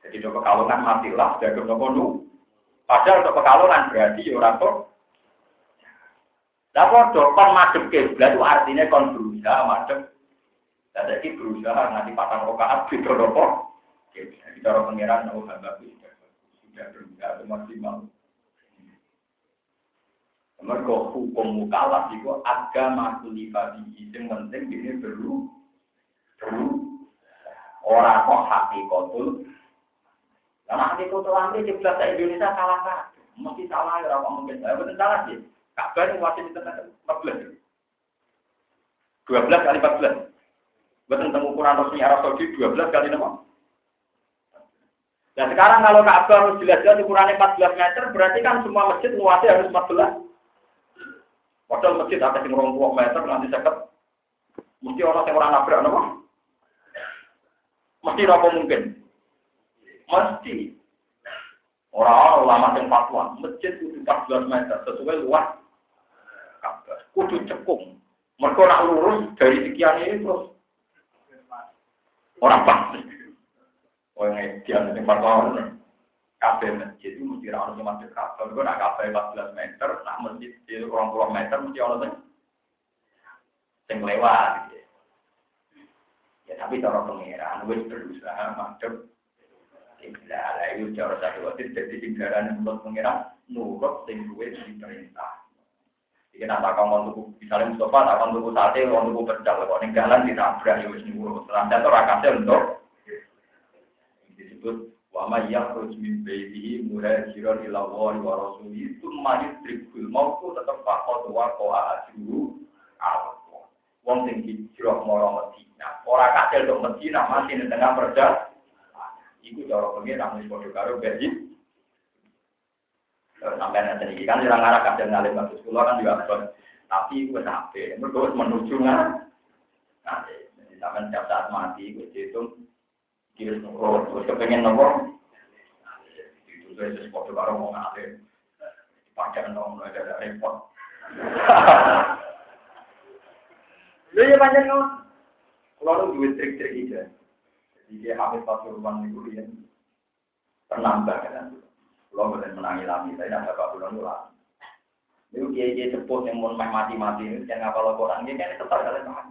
Jadi untuk pekalongan matilah, jaga nopo nu. Padahal untuk pekalongan berarti ya orang tuh. Lah padha kon madhep kiblat itu artinya kon berusaha madhep. Lah berusaha nanti patang rakaat beda nopo. Jadi cara pangeran nopo hamba sudah sudah berusaha maksimal. Mereka hukum mukalaf itu agama kulifati yang penting ini perlu perlu orang kok kotul karena nanti foto lantai di belas Indonesia salah kan? Mesti salah ya apa mungkin. Saya betul salah sih. Kabar yang di tengah 14. 12 kali 14. Betul tentang ukuran resmi Arab Saudi 12 kali nama. Nah sekarang kalau Ka'bah harus jelas-jelas ukurannya 14 meter, berarti kan semua masjid luasnya harus 14. Padahal masjid ada yang 20 meter, nanti seket. Mesti orang yang orang nabrak, apa? Mesti apa mungkin? Mesti. Orang ulama yang fatwa, masjid itu 14 meter, sesuai luas. Kudu cekung. Mereka nak lurus dari sekian ini terus orang pasti. Oh yang ideal yang fatwa kafe masjid itu mesti orang yang masjid kafe. Gue nak kafe 14 meter, nak masjid di orang puluh meter mesti orang yang lewat. Gitu. Ya tapi cara pengiran, gue berusaha madep. Tidak, itu cara satu waktu jadi tinggalan untuk pengiran nurut sing gue diperintah. Jadi nak takon untuk misalnya Mustafa takon tuku sate, kon tuku pecel, kok ning jalan ditabrak ya wis niku. Selanjutnya ora kasih untuk disebut wa may yakhruj min baitihi muhajiran ila Allah wa rasulihi tsumma yudrikul maut tetep faqad wa qa'a ajru Allah. Wong sing hijrah marang Medina, ora kasil untuk Medina mati ning tengah perjalanan. Iku cara pengen wis padha karo bejit sampai nanti ini kan orang arah kadang ngalim bagus pulau kan juga abon tapi gue sampai mereka menuju nggak nanti sampai setiap saat mati gue hitung kiri nurut terus kepengen nopo itu saya sesuatu baru mau ngalim dipakai dong ada repot. Lu ya panjang nggak kalau lu duit trik-trik aja jadi dia habis pasuruan itu dia penambah kan kalau boleh menangi lagi, saya tidak dapat bulan bulan. Itu kiai kiai sepuh yang mau main mati-mati ini, yang ngapal Quran ini kan tetap kalian paham.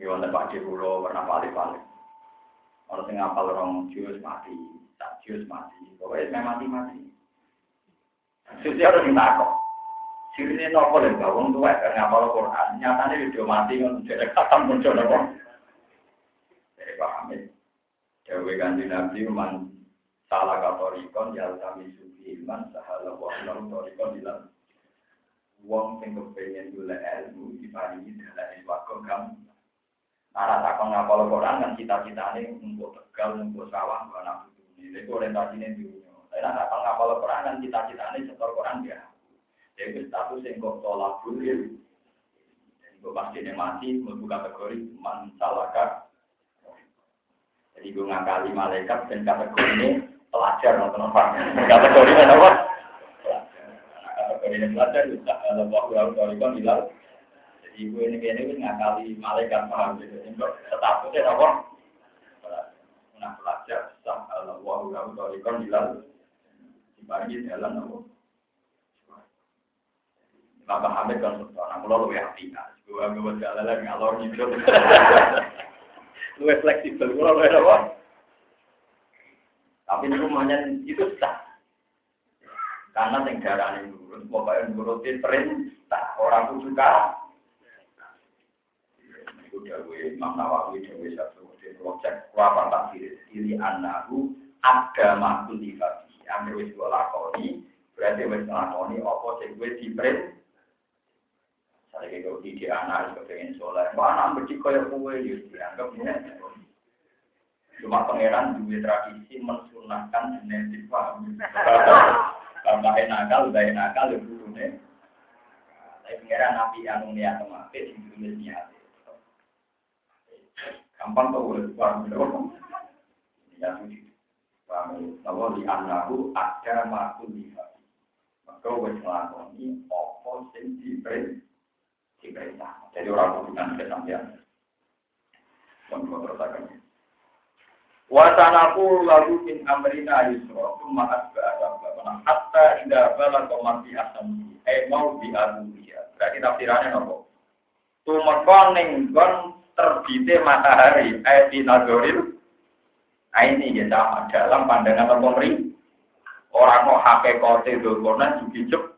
Ya wonten Pak Pulau pernah balik-balik. Orang yang ngapal orang jus mati, tak jus mati, pokoknya saya mati-mati. Susi harus minta kok. Sirine nopo lho gawang tuwa kan ngapal Quran. Nyatane video mati ngono jadi katam muncul nopo. Jadi paham ya. Dewe kanjeng Nabi man salah katorikon ya kami suci iman sahala wa lam torikon bilang wong sing kepengen gula ilmu diparingi dalam iswako kam Nara takon ngapal Quran kan cita-citane untuk tegal untuk sawah mbak anak ini itu orientasinya dunia. Tapi nara takon ngapal Quran kan cita-citane setor Quran dia. Jadi status yang kok tolak jadi gue pasti mati membuka kategori man salaka jadi gue ngakali malaikat dan kategori ini pelajar nonton apa? Kategori ini apa? Kategori ini pelajar bisa kalau waktu lalu kalau bilang jadi ibu ini kayaknya ini ngakali malaikat paham gitu. Untuk statusnya apa? Nah pelajar sah kalau waktu lalu kalau bilang dibagi jalan apa? Bapak Hamid kan pulau lebih hati kan. Gue gue jalan lagi ngalor gitu. *laughs* Lu fleksibel, gue lebih apa? Tapi rumahnya itu sah. Karena yang darah ini nurut, pokoknya nurutin perintah. Orang itu suka. Itu dawe Imam Nawawi, dawe satu. Cek apa tak diri diri anakku ada makul di kaki. Yang wis gue lakoni, berarti wis lakoni apa sing gue diperintah. Saya kira di anak itu pengen sholat. Wah, anak bercik kaya kue, ya dianggap Cuma pangeran juga tradisi mensunahkan genetik paham. Bapak nakal, bapak nakal, ya nih. Tapi pangeran nabi yang niat kemarin, yang dulu niat. Gampang tuh boleh paham Ya. Paham Kalau di anakku ada makhluk di hati. Maka wes ngelakoni opo sing diperintah. Jadi orang bukan kesampian. Kamu terus akan. Wasanaku lalu min amrina yusro Cuma asba asba Hatta indah bala komati asam. Eh mau di abulia Berarti tafsirannya nopo Tumekon ning gon terbite matahari. Eh di nadoril Nah ini ya sama. Dalam pandangan pemerintah Orang mau hakikote dolkonan juga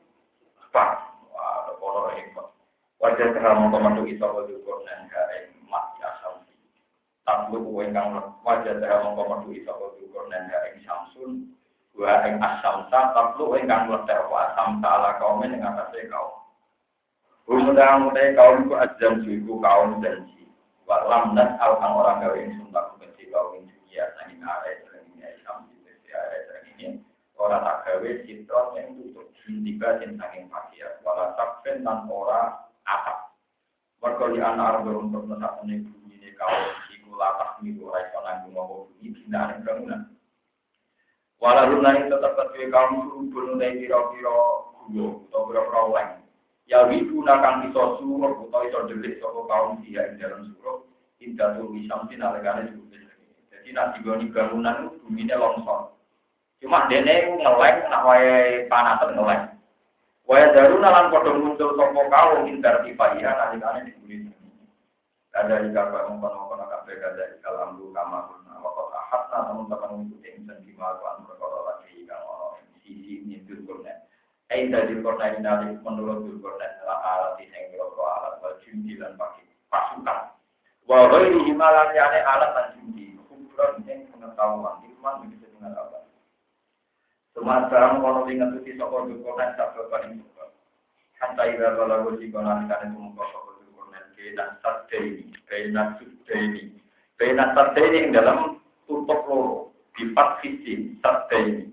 cepat Wah, orang hebat Wajah terang mau komandu isa dolkonan Gak Taklu ingkang wajah saya mongko metu iso kudur dan ing samsun wa ing asamsa taklu ingkang mletek wa asamsa ala kaum ing atase kaum. Umudang mutai kaum ku ajam suiku kaum janji. Wa lamnat al kang orang gawe ingsun tak kecil kau ing dunia saking arek sering Islam di arek sering ini ora tak gawe sitron yang tutup tiba sing saking pakaian wala sakfen lan ora atap. Mergo di anak arep untuk nesak bumi ini kau iku latah miru ora iso nanggung apa bumi bina bangunan. Walau nani tetap kedua kaum surubun dari piro-piro gulo atau piro-piro leng. Ya wibu nakang iso suruh atau iso delik soko kaum dia di dalam suruh. Indah tuh bisa mungkin alegane suruh Jadi nanti goni bangunan itu buminya longsor. Cuma dene ngeleng nak wae panasan ngeleng. Wae daru nalan kodong muncul soko kaum indar tifaiha nalikane dibuli. Ada di kakak mengkono-kono kabeh ada di kalam lu kamar waktu ahad namun tekan mengikuti insan di maluan perkara lagi kang ono sisi nyindir kurnet. Eh dari kurnet dari menurut kurnet adalah alat yang berapa alat baju dan pakai pasukan. Walau ini himalan yane alat dan judi kumpulan yang pengetahuan iman begitu pengetahuan. Semasa mengono ingat tuti sokor kurnet sabda paling suka. Hatta ira kalau gue sih konan kan itu muka sokor kurnet kena sadeni, kena sudeni. Bena sarda ini yang dalam tutup loro empat sisi sarda ini.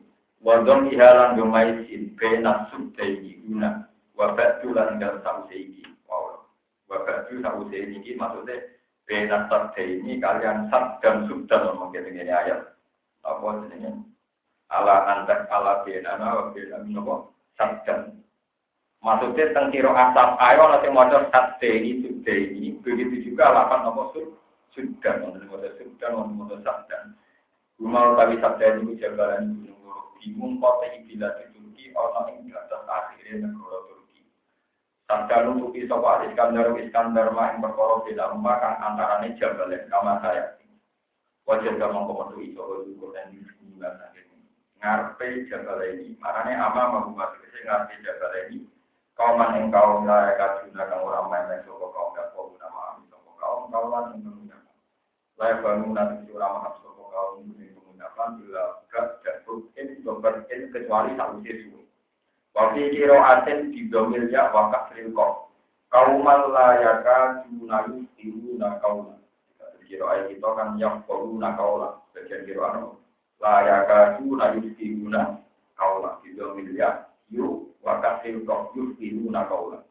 Wadon ihalan domaisin bena subda ini guna wabatu lan gal sause iki. Wow. Wabatu sause ini maksudnya bena sarda ini kalian sat dan subda ngomong gini ayat. Apa jenenge? Ala antak ala bena na bena nopo sabdan. Maksudnya tentang asap ayo nanti mau sabda ini begitu juga lapan nopo subda sudah wonten motor sudah wonten motor sabdan. Rumah tapi sabda ini jabalan gunung loro bingung kota ibila di Turki ana ing atas akhirnya negara Turki. Sabda nutupi sapa? Iskandar Iskandar mah ing perkara beda rumah kang antarane jabalan kama saya wajar gak mongko metu iso ukur dan dibuat akhirnya ngarepe jabalan ini marane ama mau masuk ngarepe jabalan ini kauman ing kaum layak kaduna kang ora main sapa kaum kaum nama kaum kauman ing layak bangunan curah mahal sopo kaum ini menggunakan bila gak jatuh in dober in kecuali satu sesuatu. Waktu kiro aten di domil ya wakas rilkok. Kauman layaka junayu tiru na kaula. Kiro ayat kita kan yang koru na kaula. Bagian kiro anu. Layaka junayu tiru na kaula. Di domil ya yu wakas rilkok yu tiru na kaula.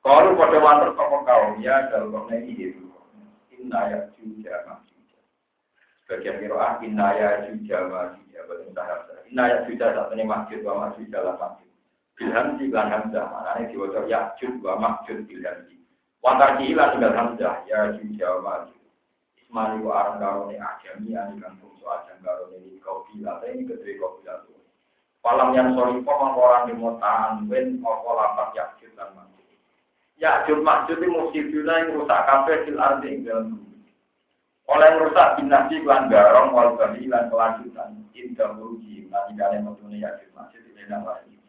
Kalau pada wanter sopo kaum ya dalam ini itu inna ya juga majuja. Sebagian kiroah inna ya juga majuja. Betul tahap Inna ya juga saat ini masjid wa majuja lah masjid. Bilham di lan hamzah. Maknanya diwajah ya juga masjid bilham di. Wantar kihilan tinggal hamzah. Ya juga majuja. Ismani wa arang karone ajami. Ani kan fungsu ajam karone ini kau bila. Ini kedua kau bila tuh. Palam yang sorry kok orang di motaan wen apa lapat yakjud dan masjid. Ya jud maksud itu musibuna yang rusak kafe fil ardi ing dalam. Oleh rusak binasi lan garong wal bali lan kelanjutan indah muruji nanti kalian metune ya jud maksud itu nang lagi.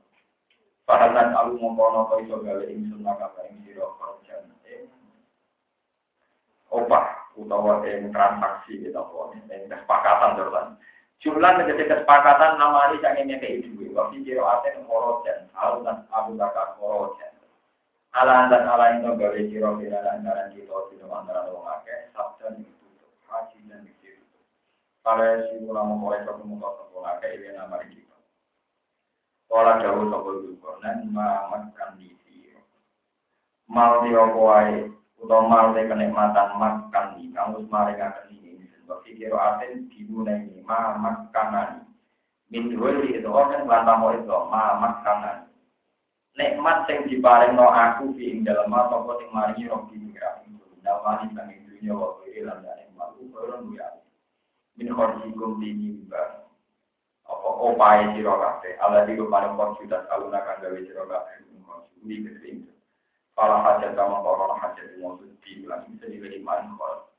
Pahalan alu mongkono to iso gawe ingsun maka ing sira kerjaan opah utawa ing transaksi kita apa ing kesepakatan terus. Jumlah menjadi kesepakatan nama ini sange ngekei duwe. Waktu kira aten korojen, alun abu bakar korojen. ala dan ala itu gawe siro kira antara kita tidak antara wong akeh sabda itu haji dan mikir kalau si ulama mulai satu muka satu akeh ini nama kita kalau jauh satu juga dan makan di siro mal di mal di kenikmatan makan di kamu semari akan ini. Sebab pikir aten dimulai ma makanan. Min dua itu orang lantang itu. Ma makanan. Nikmat sing diparingno aku fi ing dalem apa kok sing maringi roh di pikiran dawani sang dunya wa kiri lan ing malu. Koron ya min khorjikum dini ba apa opae sira kabeh ala di paling kok sudah kaluna kang gawe sira kabeh di kesing Kalau hajat sama orang hajat bulan bisa diberi main kol.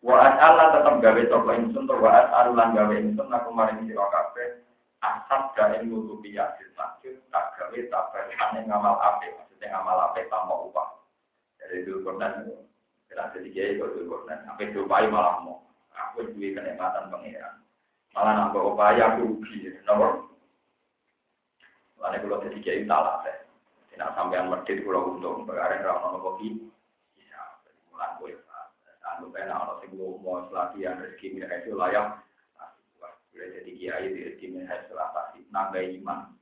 Wa Allah tetap gawe toko insun, wa Allah gawe insun, aku maring sira kabeh asap dari nutupi yasin masjid tak gawe tak berani ngamal ape maksudnya ngamal ape tanpa upah. Dari dulu korban kita jadi kiai itu korban apa itu upaya malah mau. Aku duit kenikmatan pangeran. Malah nambah upaya aku rugi. Nomor Lalu kalau jadi kiai salah deh tidak sampai yang medit kalau untung berarti kalau mau kopi bisa mulai gue Anu kena orang sing mau latihan rezeki mereka itu layak. Boleh jadi kiai di rezeki mereka setelah pasti nambah iman.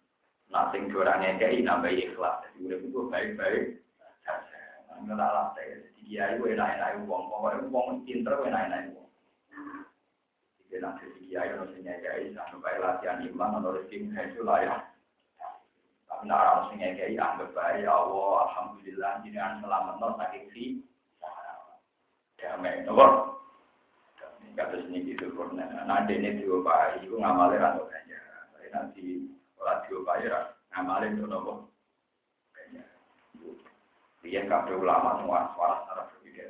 Nah, sing orangnya kiai nambah ikhlas. Jadi udah itu baik-baik. Enggak lah, saya jadi kiai gue enak-enak uang. Pokoknya uang pinter gue enak-enak uang. Jadi nanti kiai harusnya kiai sampai latihan iman rezeki mereka itu layak. Tapi nak orang sing ngekei anggap baik, ya Allah, Alhamdulillah, ini an selamat saking si. Mek, nopo. Kata sini gitu, karena nanti ini diopai, itu ngamalin atau kayaknya. Tapi nanti, kalau diopai, ngamalin itu nopo. Kayaknya. Dia kabeh ulama semua suara secara berbeda.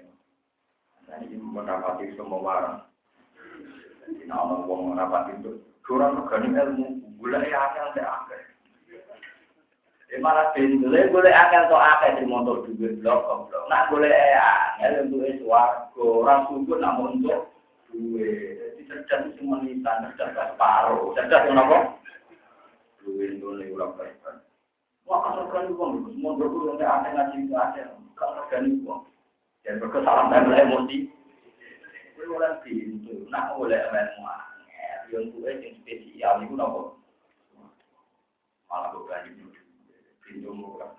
Nah, ini mendapati semua warang. Jadi, nama uang mendapati itu, kurang negani ilmu, gula ya akal tidak Ya malah bintule boleh akal to akal di motor duit blok blok. Nak boleh akal untuk swarga, orang sungguh namun untuk duit. Jadi cerdas sing menitan, cerdas separuh. Cerdas kenapa? Duit itu nih ulang kaitan. Wah, kan uang, semua berkurang ke akal ngaji itu. Kalau kan uang. Dan berkesalahan dan emosi. Boleh pintu, nak boleh ilmu Yang gue yang spesial itu nopo. Malah gue berani murah.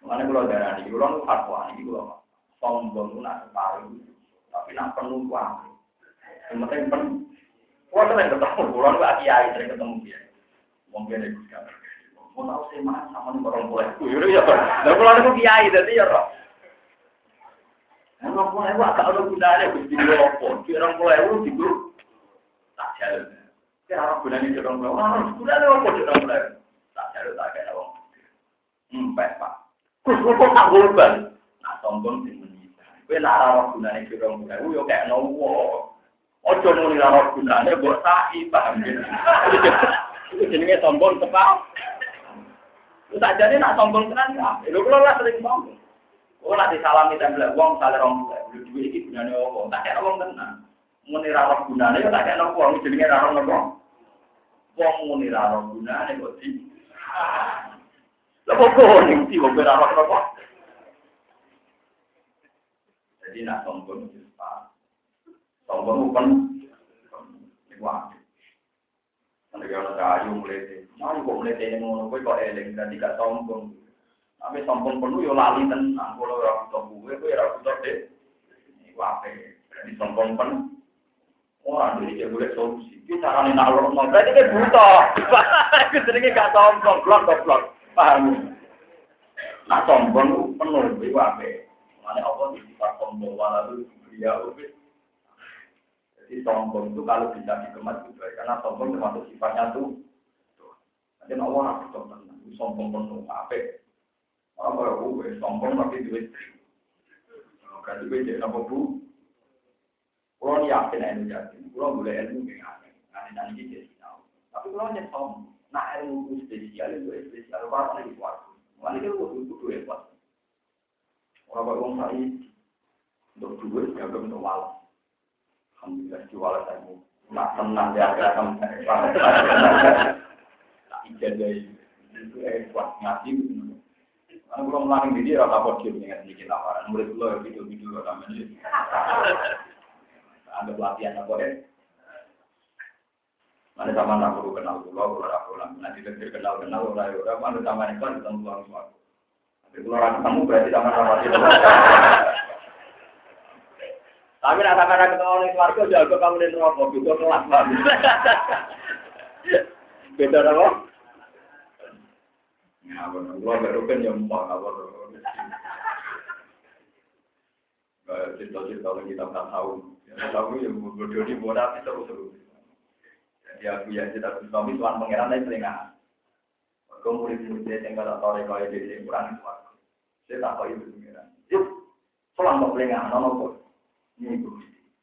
Mengenai kalau darah ini, kalau fatwa ini kalau sombong itu nak separuh, tapi nak penuh uang. Yang penting penuh. Kalau sering ketemu, kalau nu kiai sering ketemu dia, mungkin itu kan. Mau tahu sih mas sama nih orang boleh. Ya, dan kalau nu kiai jadi ya roh. Orang boleh agak ada gunanya, gusti lopo. Orang itu juga tak jalan. Kira orang gunanya orang boleh, orang gunanya apa orang boleh? Tak jalan tak kayak orang. Empet, Pak. Terus kok tak golban? Nah, sombong sing menita. Kowe nak ora gunane kira mulai, yo kayak nowo. Ojo muni ora gunane mbok saiki, paham ya? Itu jenenge sombong tepak. Lu tak jadi nak sombong tenan ya. Lho kula lah sering sombong. Kok nak disalami tembel wong sale rong lho duwe iki gunane opo? Tak kira wong tenan. Muni ra gunane yo tak kira wong jenenge ra ono Wong muni ra gunane kok di Lah kok di wong ora apa Jadi nak sombong itu pak. Sombong bukan apa? Nanti kalau kayu mulai nah kok mulai ini ngono kowe kok eling dan tidak sombong. Tapi sombong penuh yo lali tenang kalau ora butuh gue kowe ora butuh deh. Apa? Jadi sombong penuh. Orang jadi dia boleh solusi. Kita caranya lorong berarti dia butuh. *laughs* Itu jenenge gak sombong, blok blok. Paham? Nah sombong penuh itu apa? Mana Allah di sifat sombong walaupun dia ubit. Jadi sombong itu kalau bisa dikemas baik. Karena sombong termasuk sifatnya tuh. Jadi Allah harus tenang. Sombong penuh apa? Baru gue sombong tapi duit. Berarti gue jadi apa bu? Kalau yakin ilmu yakin, kalau boleh ilmu yang aneh, aneh nanti jadi tahu. Tapi kalau hanya sombong, nah ilmu spesial itu spesial, apa lagi suatu. Mana kita butuh butuh ya pak. Orang orang saya untuk dua ya untuk malam. Alhamdulillah jual saya nak tenang ya akan tak ijazah itu kuat ngaji. Karena kalau melarang diri rata podium dengan sedikit lamaran. Murid lo ya video-video namanya. Anggap latihan apa ya? Mana sama nak perlu kenal pulau, kalau aku lah nanti tidak kenal kenal orang orang mana sama ini kan ketemu pulang semua. Tapi kalau orang ketemu berarti sama sama itu. Tapi nak sama nak ketemu nih keluarga jago kamu di mobil itu kelas banget. Beda apa? Ya, benar. Gua baru kan yang mau apa? Cerita-cerita yang kita tak tahu. Tahu yang bodoh di bodoh itu terus-terus. Ya aku ya kita suami tuan pangeran lain telinga. Kau murid-murid yang kata tahu rekau ya jadi kurang itu. Saya tak tahu itu pangeran. Yuk, selang mau telinga, nono kok. Ini ibu.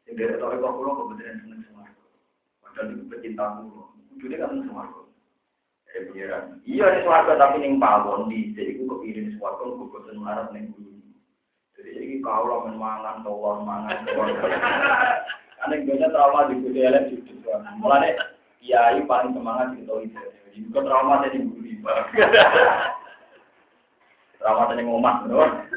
Yang dari tahu rekau pulau kebetulan seneng semua. Padahal itu pecinta pulau. Jadi kan semua. Eh pangeran. Iya ini suarga tapi neng pawon di. Jadi aku kepikirin suarga aku bosan melarat neng bulu. Jadi ini kau lah menmangan, tawar, mangan, tawar. *laughs* Karena gue trauma di kuliah elek juga. Kiai paling semangat di tahu itu. Jadi bukan trauma dari guru. Trauma dari ngomat, benar.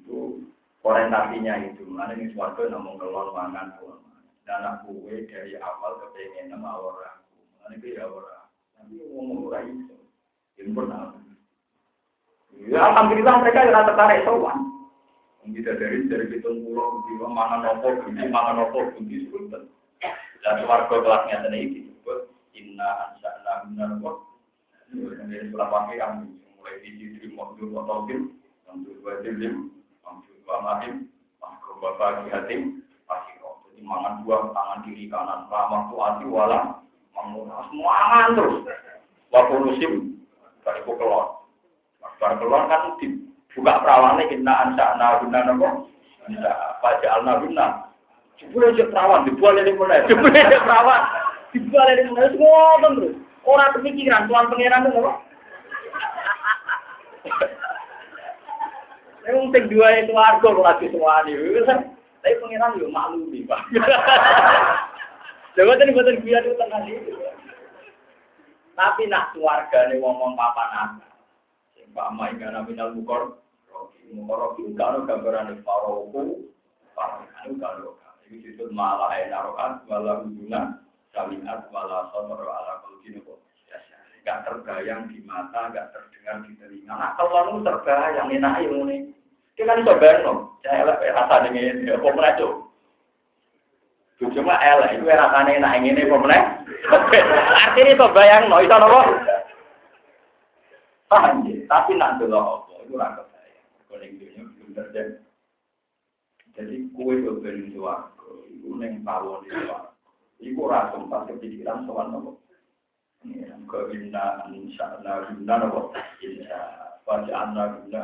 Itu orientasinya itu. Mana ini suatu namun kelon mangan pun. Dan aku dari awal kepengen nama orang. Mana itu ya orang. Tapi ngomong orang itu. Ini pernah. Ya alhamdulillah mereka yang tertarik sowan. Kita dari dari hitung pulau, mana nopo, mana nopo, bunyi sebutkan. Dan warga kelasnya tadi disebut inna ansa'na minar wa. Ini sebelah pakai kami mulai di sisi modul otobin, modul wajib Bangahim, Mahkum Bapak Hatim, Pasiro. Jadi mangan dua tangan kiri kanan, ramah tuati wala, menguras mangan terus. Waktu musim, dari kelon. Bar kelon kan dibuka perawannya kita ansa naguna nopo, ansa baca al naguna. Jebule cek perawan dibuat ini mulai, jebule cek perawan dibuat ini mulai semua terus. Orang kepikiran tuan pangeran itu nopo. Yang sing dua itu warga kok lagi semua nih. Tapi yo malu nih pak. *laughs* Coba tadi betul dia itu tengah itu. Tapi nak keluarga nih ngomong papa nak. Pak Mai karena minal bukor. Mukor itu kalau gambaran di faroku. Faroku kalau ini disebut malah enarokan wala hubungan salingat wala sotor ala kulkinu Gak terbayang di mata, gak terdengar di telinga. Nah, kalau lu terbayang, enak ilmu nih. Kita kan coba no, saya elek rasa dengan ya pemenang itu. Cuma elek itu rasanya enak ini pemenang. Artinya itu bayang no, itu apa? Paham ya? Tapi nanti loh, itu rakyat saya. Kalau dunia belum terjadi. Jadi kue itu beri itu neng tawon di suaraku. Iku rasa sempat kepikiran soal nopo. Ke inna insya Allah guna nopo. Insya baca anda guna.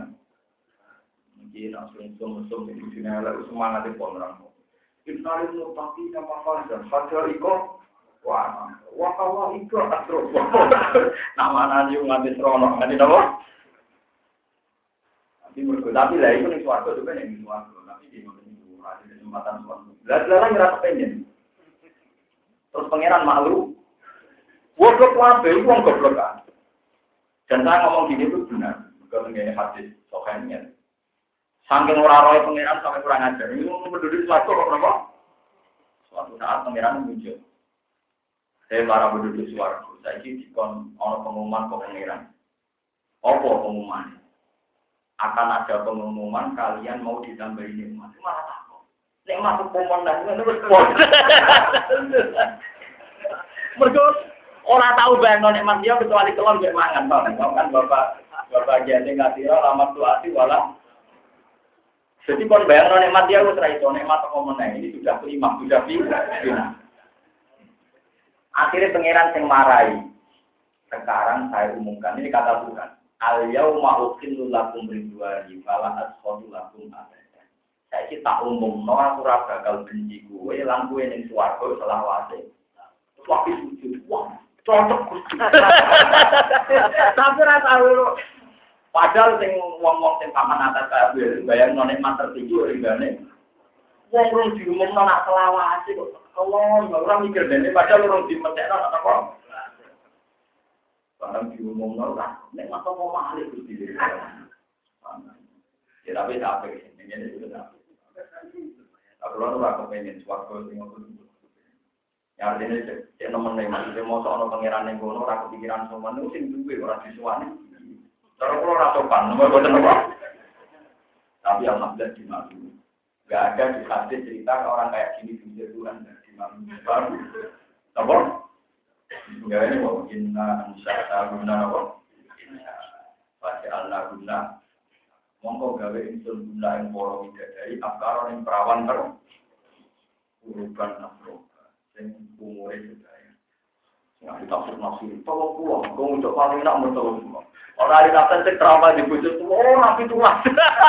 Mungkin langsung sum-sum itu sini lah semangat di pemerang. Innalil mutaki nama fajar. Fajar iko. Wah, wah kawah iko asro. Nama nani ngambil seronok. Nanti nopo. Tapi mereka tapi lah itu nih suatu juga yang suatu. Tapi di mana itu ada kesempatan suatu. Lalu ngerasa pengen. Terus pangeran malu. Goblok wabe itu orang goblok kan. Dan saya ngomong gini itu benar. Bukan mengenai hadis sokannya. Saking ora roy pangeran sampai kurang ajar. Ini penduduk suatu kok berapa? Suatu saat pangeran muncul. Saya para penduduk suaraku. Saya ini dikon ono pengumuman ke pangeran. Apa pengumuman? Akan ada pengumuman kalian mau ditambahin nikmat. Malah takut. Nikmat pemenang *laughs* terus Mereka orang tahu bayang nikmat dia kecuali kelon gak mangan, kan bapak bapak jadi nggak tira lama tuati walau jadi kon bayang nikmat dia wis ra iso apa meneh ini sudah kelima, sudah lima. Akhirnya pangeran sing marai. Sekarang saya umumkan ini kata Tuhan. Al yauma ukhillu lakum ridwani fala asqatu lakum abada. Saya tak umum no aku ora bakal benci kowe lan kowe ning swarga selawase. Waktu sujud. Wah, cocok. Tapi ra tahu Padahal sing wong-wong sing paman atas kabeh bayang nonek mater tinggi ringgane. Wong rong diumumno nak selawase kok. Allah, ora mikir dene padahal rong dimetekno nak apa. Barang diumumno ora nek mata mau mahal Gusti. Ya tapi tak apa ini ini sudah. Aku lalu aku pengen suatu sing aku Ya artinya cek nomor nih, maksudnya mau soal pangeran yang gono, aku pikiran semua, itu sing duwe orang disuane. Kalau kalau nomor boten apa? Tapi alhamdulillah di malu. Gak ada di cerita orang kayak gini di Tuhan di malu baru. Apa? Enggak ini bahwa inna ansa'na guna apa? Baca Allah guna. mongko gawe insun guna yang poro widadari, afkaron yang perawan ter, urban afroba, yang umure sedaya. Nah, kita harus masih tolong pulang, kau untuk paling nak mentol semua. Orang hari nafsir cek trauma di bujur, oh nafsi tuas.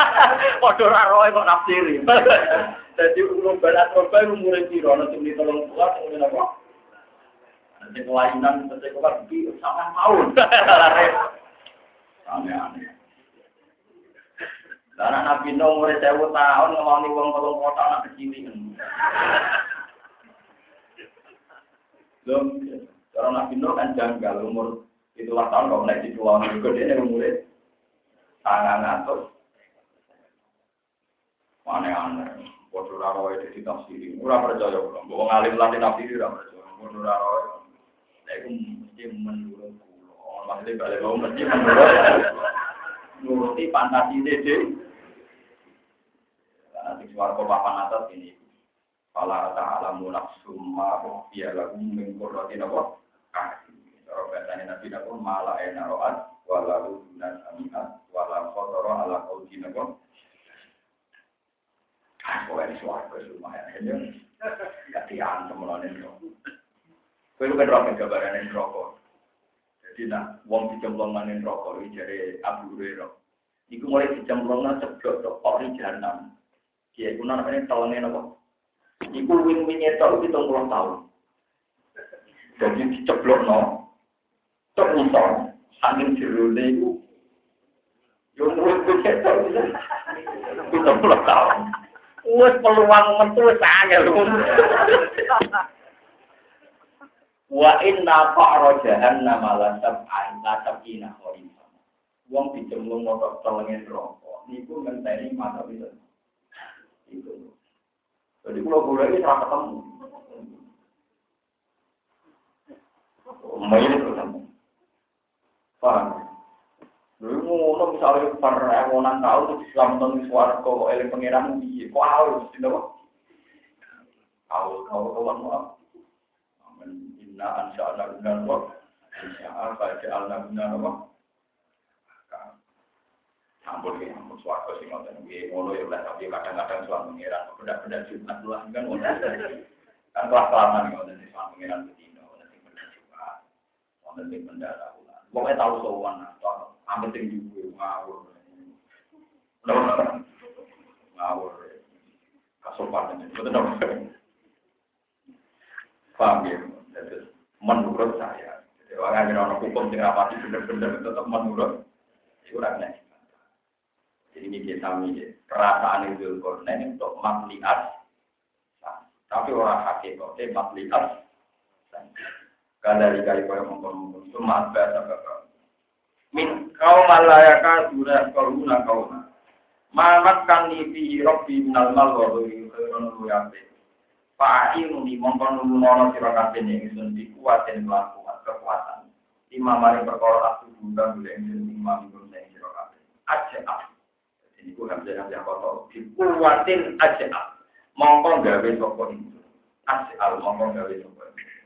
*laughs* Waduh, raro emang nafsiri. *laughs* Jadi urban afroba yang umure siro, nanti beli tolong pulang, kemudian apa? Nanti kelainan, nanti kelainan, nanti kelainan, nanti kelainan, nanti kelainan, Karena Nabi Nuh umur sewu tahun ngomongin uang tolong kota anak kecil ini. Belum, kalau Nabi Nuh kan janggal umur Itulah tahun kalau naik di pulau juga dia murid tangan atas. Aneh-aneh. Bodoh raro itu ditafsiri. Ora percaya kula. Mbok ngalim lah ditafsiri ora percaya. Bodoh raro. Lah iku mesti menurut kula. Maksudnya balik mesti menurut. Nuruti dede. Suara papan atas ini. Fala ta'alamu nafsum ma biya lagu mengkurrati napa. Cara bahasanya Nabi napa mala ena ro'at walau dunan sami'at walau khotoro ala qawdi napa. Aku ini suarga lumayan aja. Gak diantem melawan itu. Kau kan rokok gambaran rokok. Jadi nak uang dicemplung manin rokok ini jadi Abu Hurairah. Iku mulai dicemplung nang ceblok tok kok ri jahanam. Kiai kuno namanya telenge napa? Iku wing-wing etok 70 tahun. Jadi diceblok no. Tok usah. Angin jerone iku yo wing-wing etok 70 tahun. Wes peluang metu sangat Wa inna fa'ra jahannam la sab'an la sab'ina khalifah. Wong dicemplung motor telengin rokok. Niku ngenteni mata itu. Itu. Jadi kalau boleh ini serah ketemu. Itu ketemu. Paham? Lalu ngono misalnya per ewonan tahun itu Islam suara harus tidak? Kau kau. Ampun ya, ampun suara sih ngoten. Gue ngono ya lah tapi kadang-kadang suara pangeran benda-benda jumat kan ngono. Kan kelas kelamaan ngoten sih suara pangeran betina, ngoten sing benda jumat. Sing benda. Pokoknya tahu sowan Amit yang juga ngawur. Ngawur. Kasopan ini. Betul dong. Paham ya? Menurut saya. Jadi, orang yang orang hukum benar-benar tetap menurut. Itu orangnya. Jadi ini kita milih. Perasaan itu kornen untuk makliat. Tapi orang hakikatnya makliat. Kadari kali kaya mengkonon-mengkonon. Itu maaf bahasa min kaum malayaka dura kaluna kaum Mamat kan ni fi rabbi minal mal wa dhuri khairan wa yabe. Fa'inu ni mongkon numono sira kabeh ning ingsun dikuatin mlaku kekuatan. Lima mari perkara aku bunda bule ingsun lima minggu sing sira kabeh. Aja ah. Jadi ku hamzah hamzah kotor. Dikuatin aja Mongkon gawe sapa ingsun. Aja al mongkon gawe sapa.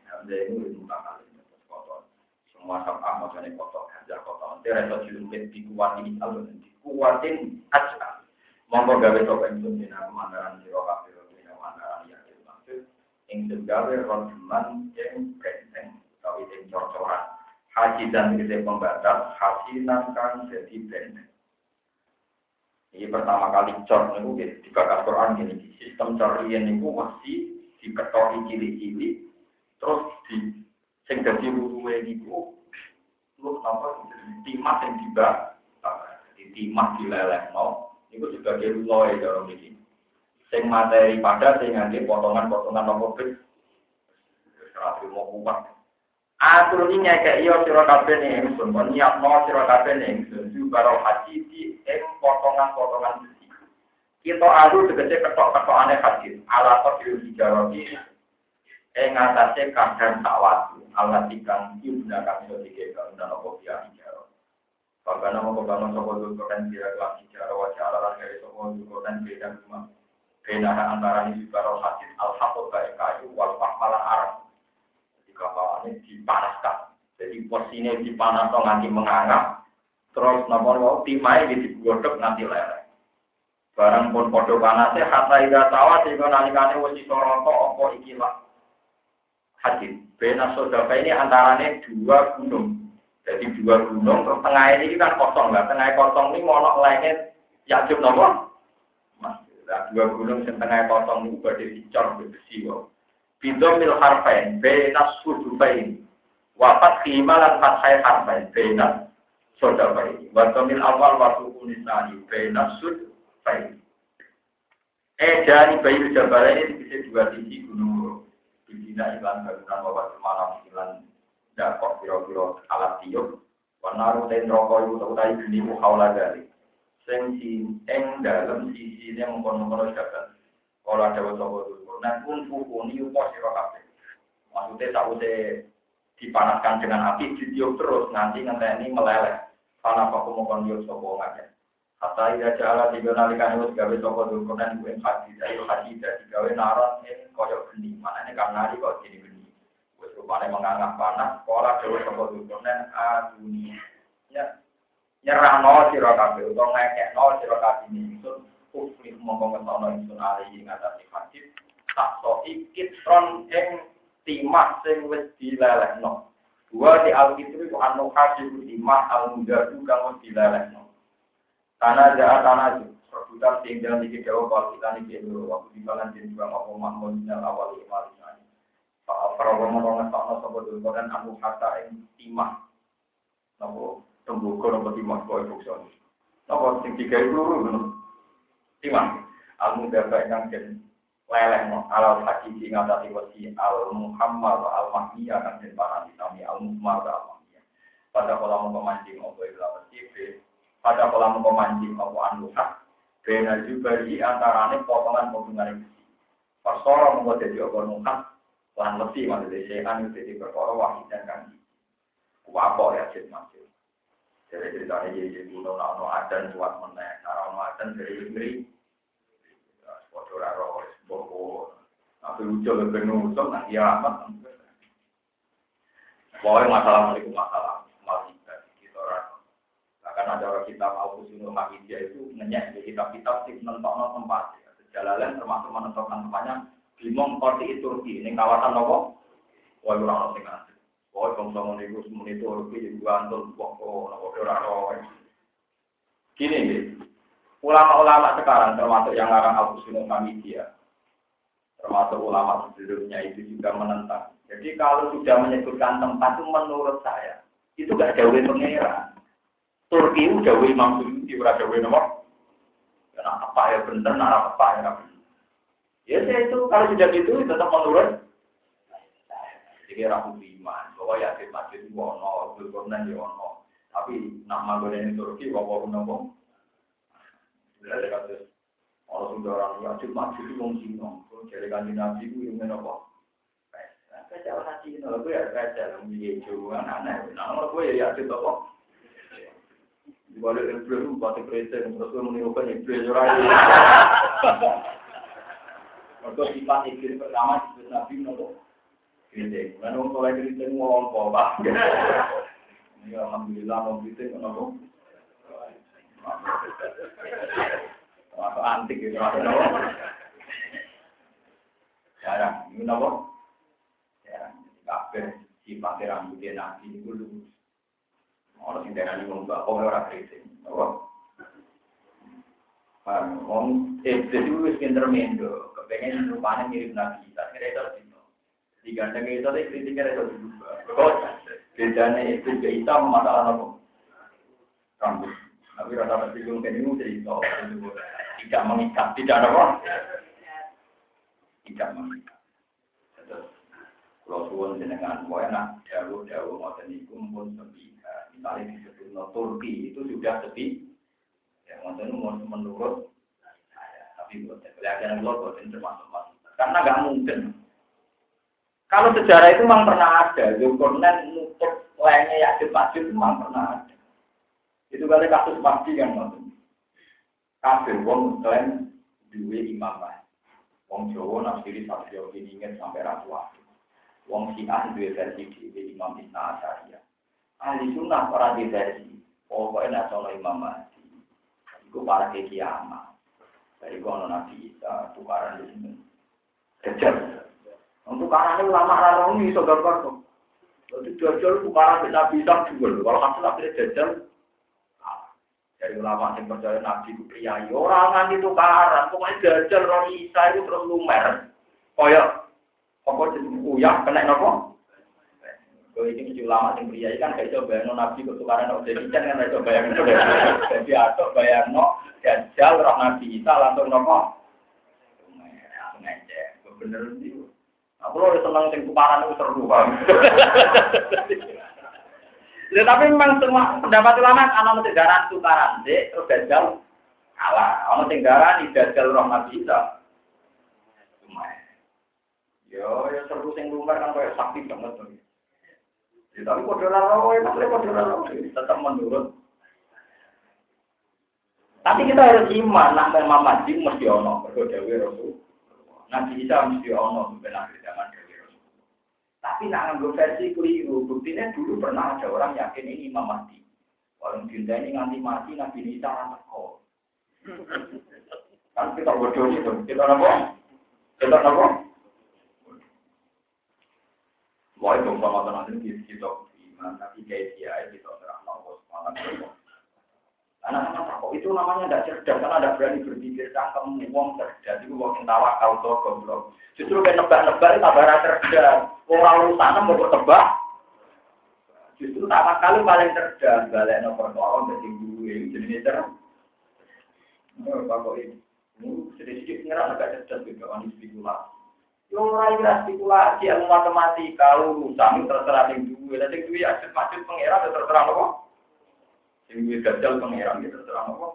Hamzah itu muka kali kotor. Semua sabah macane kotor. Hamzah kotor. Dia reso dilumpit dikuatin alun dikuatin aja. Monggo gawe sapa ingsun dina mandaran sira kabeh dina mandaran ya maksud ingsun gawe rojulan yang benteng utawi sing cor-coran. Dan kita pembatas, hasinan kan jadi benteng. Ini pertama kali cor niku di bakas Quran gini sistem cor ini niku masih diketoki cili-cili terus di sing dadi ruwe niku lu apa timah yang tiba. Di timah dileleh no itu juga loy dalam ini sing materi pada sing nganti potongan-potongan nopo bis serati mau kuat. Atur ini nyekek iyo ingsun, kon nyiapno sira kabeh ning jubaro haji di ing potongan-potongan besi. Kita alu tegese ketok-ketokane haji, ala tadil hijarati ing atase kadang tak watu, ala tikang ibna kang iso dikek dan opo dia hijaro. Bagaimana mau kebangun sopo dulu kan kira kelas hijaro wajah alaran dari sopo dulu kan beda rumah. Beda antara ini roh haji al-hakut baik kayu wal fahmalan arab kapalannya dipanaskan. Jadi porsinya dipanaskan nanti mengangkat. Terus nomor mau timai di digodok nanti lele. Barang pun podo panasnya kata ida tawa sehingga nalikane wis soroto opo ikilah haji. Bena sodaka ini antaranya dua gunung. Jadi dua gunung terus tengah ini kan kosong lah. Tengah kosong ini mau langit yakjub nopo. Mas, dua gunung yang tengah kosong ini badai dicor besi kok. Bidomil harfain bena sudufain. Wafat khimalan fathai harfain bena sodafain. Wadomil awal waktu kunisani bena sudufain. Eh dari bayi jabal ini bisa dua sisi gunung. Bidina ilan bangunan bawa semalam ilan dakok piro-piro alat tiup. Wanaru ten rokok itu tahu tadi geni muhawla dari. sing ing dalam sisi yang mengkono-kono jagat. Kalau ada wasopo dulu, nah pun fukuni upo siro kabeh. Maksudnya sausé dipanaskan dengan api, ditiup terus nanti ini meleleh. Karena aku mau kondius sopo ngajak. Kata ida jala tiga nalikan itu gawe sopo dulu gue haji dari haji dari gawe naron ini koyok geni. Mana ini karena di kok gini geni. Gue rupanya menganggap panas. Sekolah gawe sopo dulu dan adunia. Ya, nyerah nol siro kabeh utawa ngekek nol siro kabeh ini itu kufri mongko ngetono ingsun ali ngatasi hadis tak so ikit ron ing timah sing wis dilelehno dua di alkitab itu anu hadis timah al mudadu kang wis dilelehno tanah sing jangan dikit jauh kalau kita nih dulu waktu di balan jadi juga ngomong mahmud minal awal imal Para orang-orang ngetokno sopo dulu dan anu kata ing timah nopo tembuko nopo timah kau bukson. Nopo sing tiga itu luru Timah. Al mudafa yang den leleh no alal hakiki ngatasi wasi al muhammad al mahmiyah kan den para ditami al muhammad al mahmiyah. Pada kolam pemancing opo ilah wasife. Pada kolam pemancing opo anuhak. Bena juga di antarane potongan-potongan besi. Pasora membuat jadi opo nuhak. Lan lebih maksudnya sehan jadi perkara wahid dan kan. Wapo ya cip masih. Jadi ceritanya jadi kuno nono adan kuat nara nono adan dari negeri. Foto raro, boko, tapi lucu lebih nusuk nanti amat. Pokoknya masalah itu masalah masih kita orang. Akan ada orang kitab Al-Qusunul Hakidiyah itu ngenyek di kitab-kitab sih menentukan tempat. Jalalan termasuk menentukan tempatnya Bimong Korti Turki ini kawasan nopo. Wah, orang orang Oh, bangsa ngono iku semuanya itu rugi juga antul pokok ora ora. Gini nih, ulama-ulama sekarang termasuk yang larang Abu Sunan Hamidiyah, termasuk ulama sebelumnya itu juga menentang. Jadi kalau sudah menyebutkan tempat itu menurut saya itu gak jauh pengira. Turki itu jauh Imam Suyuti, ora jauh nomor. Karena apa ya bener, nara apa ya. Ya saya itu kalau sudah gitu tetap menurut. Jadi ragu iman bahwa yakin masjid itu ono, Zulkarnain ya ono. Tapi nama gue ini Turki, bapak pun nopo. Dari orang sudah orang yakin masjid itu wong Cina. Jadi kanji nabi itu yang nopo. Kaca orang Cina, gue ya kaca yang di Jawa, aneh. Nama gue ya yakin nopo. Dibalik influencer, batik presiden, terus gue menirukan influencer aja. Mereka sifat iklim pertama disebut Nabi nopo. Kritik. Kan wong soleh kritik ngomong Pak. Ini alhamdulillah mau kritik kenapa? Masuk antik gitu. Jarang. Ini kenapa? Jarang. Kabeh sifatnya rambutnya nabi itu lurus. Orang sing darani wong mbak kok ora kritik. Apa? Wong iblis itu wis pinter mendo, kepengen rupane mirip nabi. Tak kira itu digandeng itu tadi kritiknya itu juga. Kok bedanya itu ke hitam masalah apa? Rambut. Tapi rata tersinggung kan ini cerita tidak mengikat, tidak ada apa? Tidak mengikat. Terus kalau suwon jenengan, mau jauh jauh mau niku pun sepi. Misalnya disebut no Turki itu sudah sepi. Ya, maksudnya menurut tapi buat keyakinan lo buat termasuk masuk. Karena nggak mungkin kalau sejarah itu memang pernah ada, Zulkarnain nutup lainnya Yakin Majid itu memang pernah ada. Itu kali kasus pasti kan maksudnya. Kafir wong klaim duwe imam Wong Jawa nafsiri sabda ingin sampai ratu Wong Syiah duwe versi di Imam Isna Asyariya. Ahli sunnah para di versi. Pokoknya nak soal Imam Mahdi. Iku para ke kiamat. Dari kono Nabi Isa, tukaran di sini. Kejar. Untuk karena ulama rarong ini iso kok. Jadi jajal bukan Nabi Isa juga. Kalau hasil akhirnya jajal, dari ulama yang percaya Nabi itu pria, orang itu tukaran, pokoknya jajal roh Isa itu terus lumer. Koyok, apa jadi uyah kena nopo? Kalau ini mesti ulama yang pria kan gak bisa bayang Nabi itu tukaran nopo jadi kan gak bisa bayang itu. Jadi atau bayang no, jajal roh Nabi Isa langsung nopo. Ngecek, bener sih. Aku lo senang sing tukaran itu seru banget. *laughs* Ya, tapi memang semua pendapat ulama anak mesti garan tukaran deh, terus gajal Salah. Ono sing darani dajjal roh Nabi Isa. Yo, ya seru sing lumar kan kayak sakti banget tuh. Ya, tapi kode raro, ya maksudnya kode raro, tetap menurut. Tapi kita harus iman, nak memang mati mesti ono, berdoa rasul. Nabi Isa mesti ono, benar zaman dewi rasul. Tapi nak ngambil versi keliru, buktinya dulu pernah ada orang yakin ini Imam Mahdi. Orang cinta ini nganti mati, Nabi Isa anak kok. Kan kita bodoh itu, kita apa? Kita apa? Wah itu sama teman itu kita iman, tapi kayak dia kita serah Allah Subhanahu Anak-anak kok itu namanya tidak cerdas karena ada berani berpikir cangkem uang cerdas itu uang yang tawakal tuh goblok. Justru kayak nebak-nebak kabar cerdas. Orang sana mau tebak. Justru kali paling cerdas balik nomor perkara jadi gue jadi cerdas. Bapak ini, sedikit-sedikit ngerasa agak cerdas juga kan spekulasi. Yang mulai kira spekulasi, yang matematika, urusan terserah yang duwe. Dan yang duwe aset masjid pengeran, ya terserah apa? Yang duwe gajal pengeran, ya terserah apa?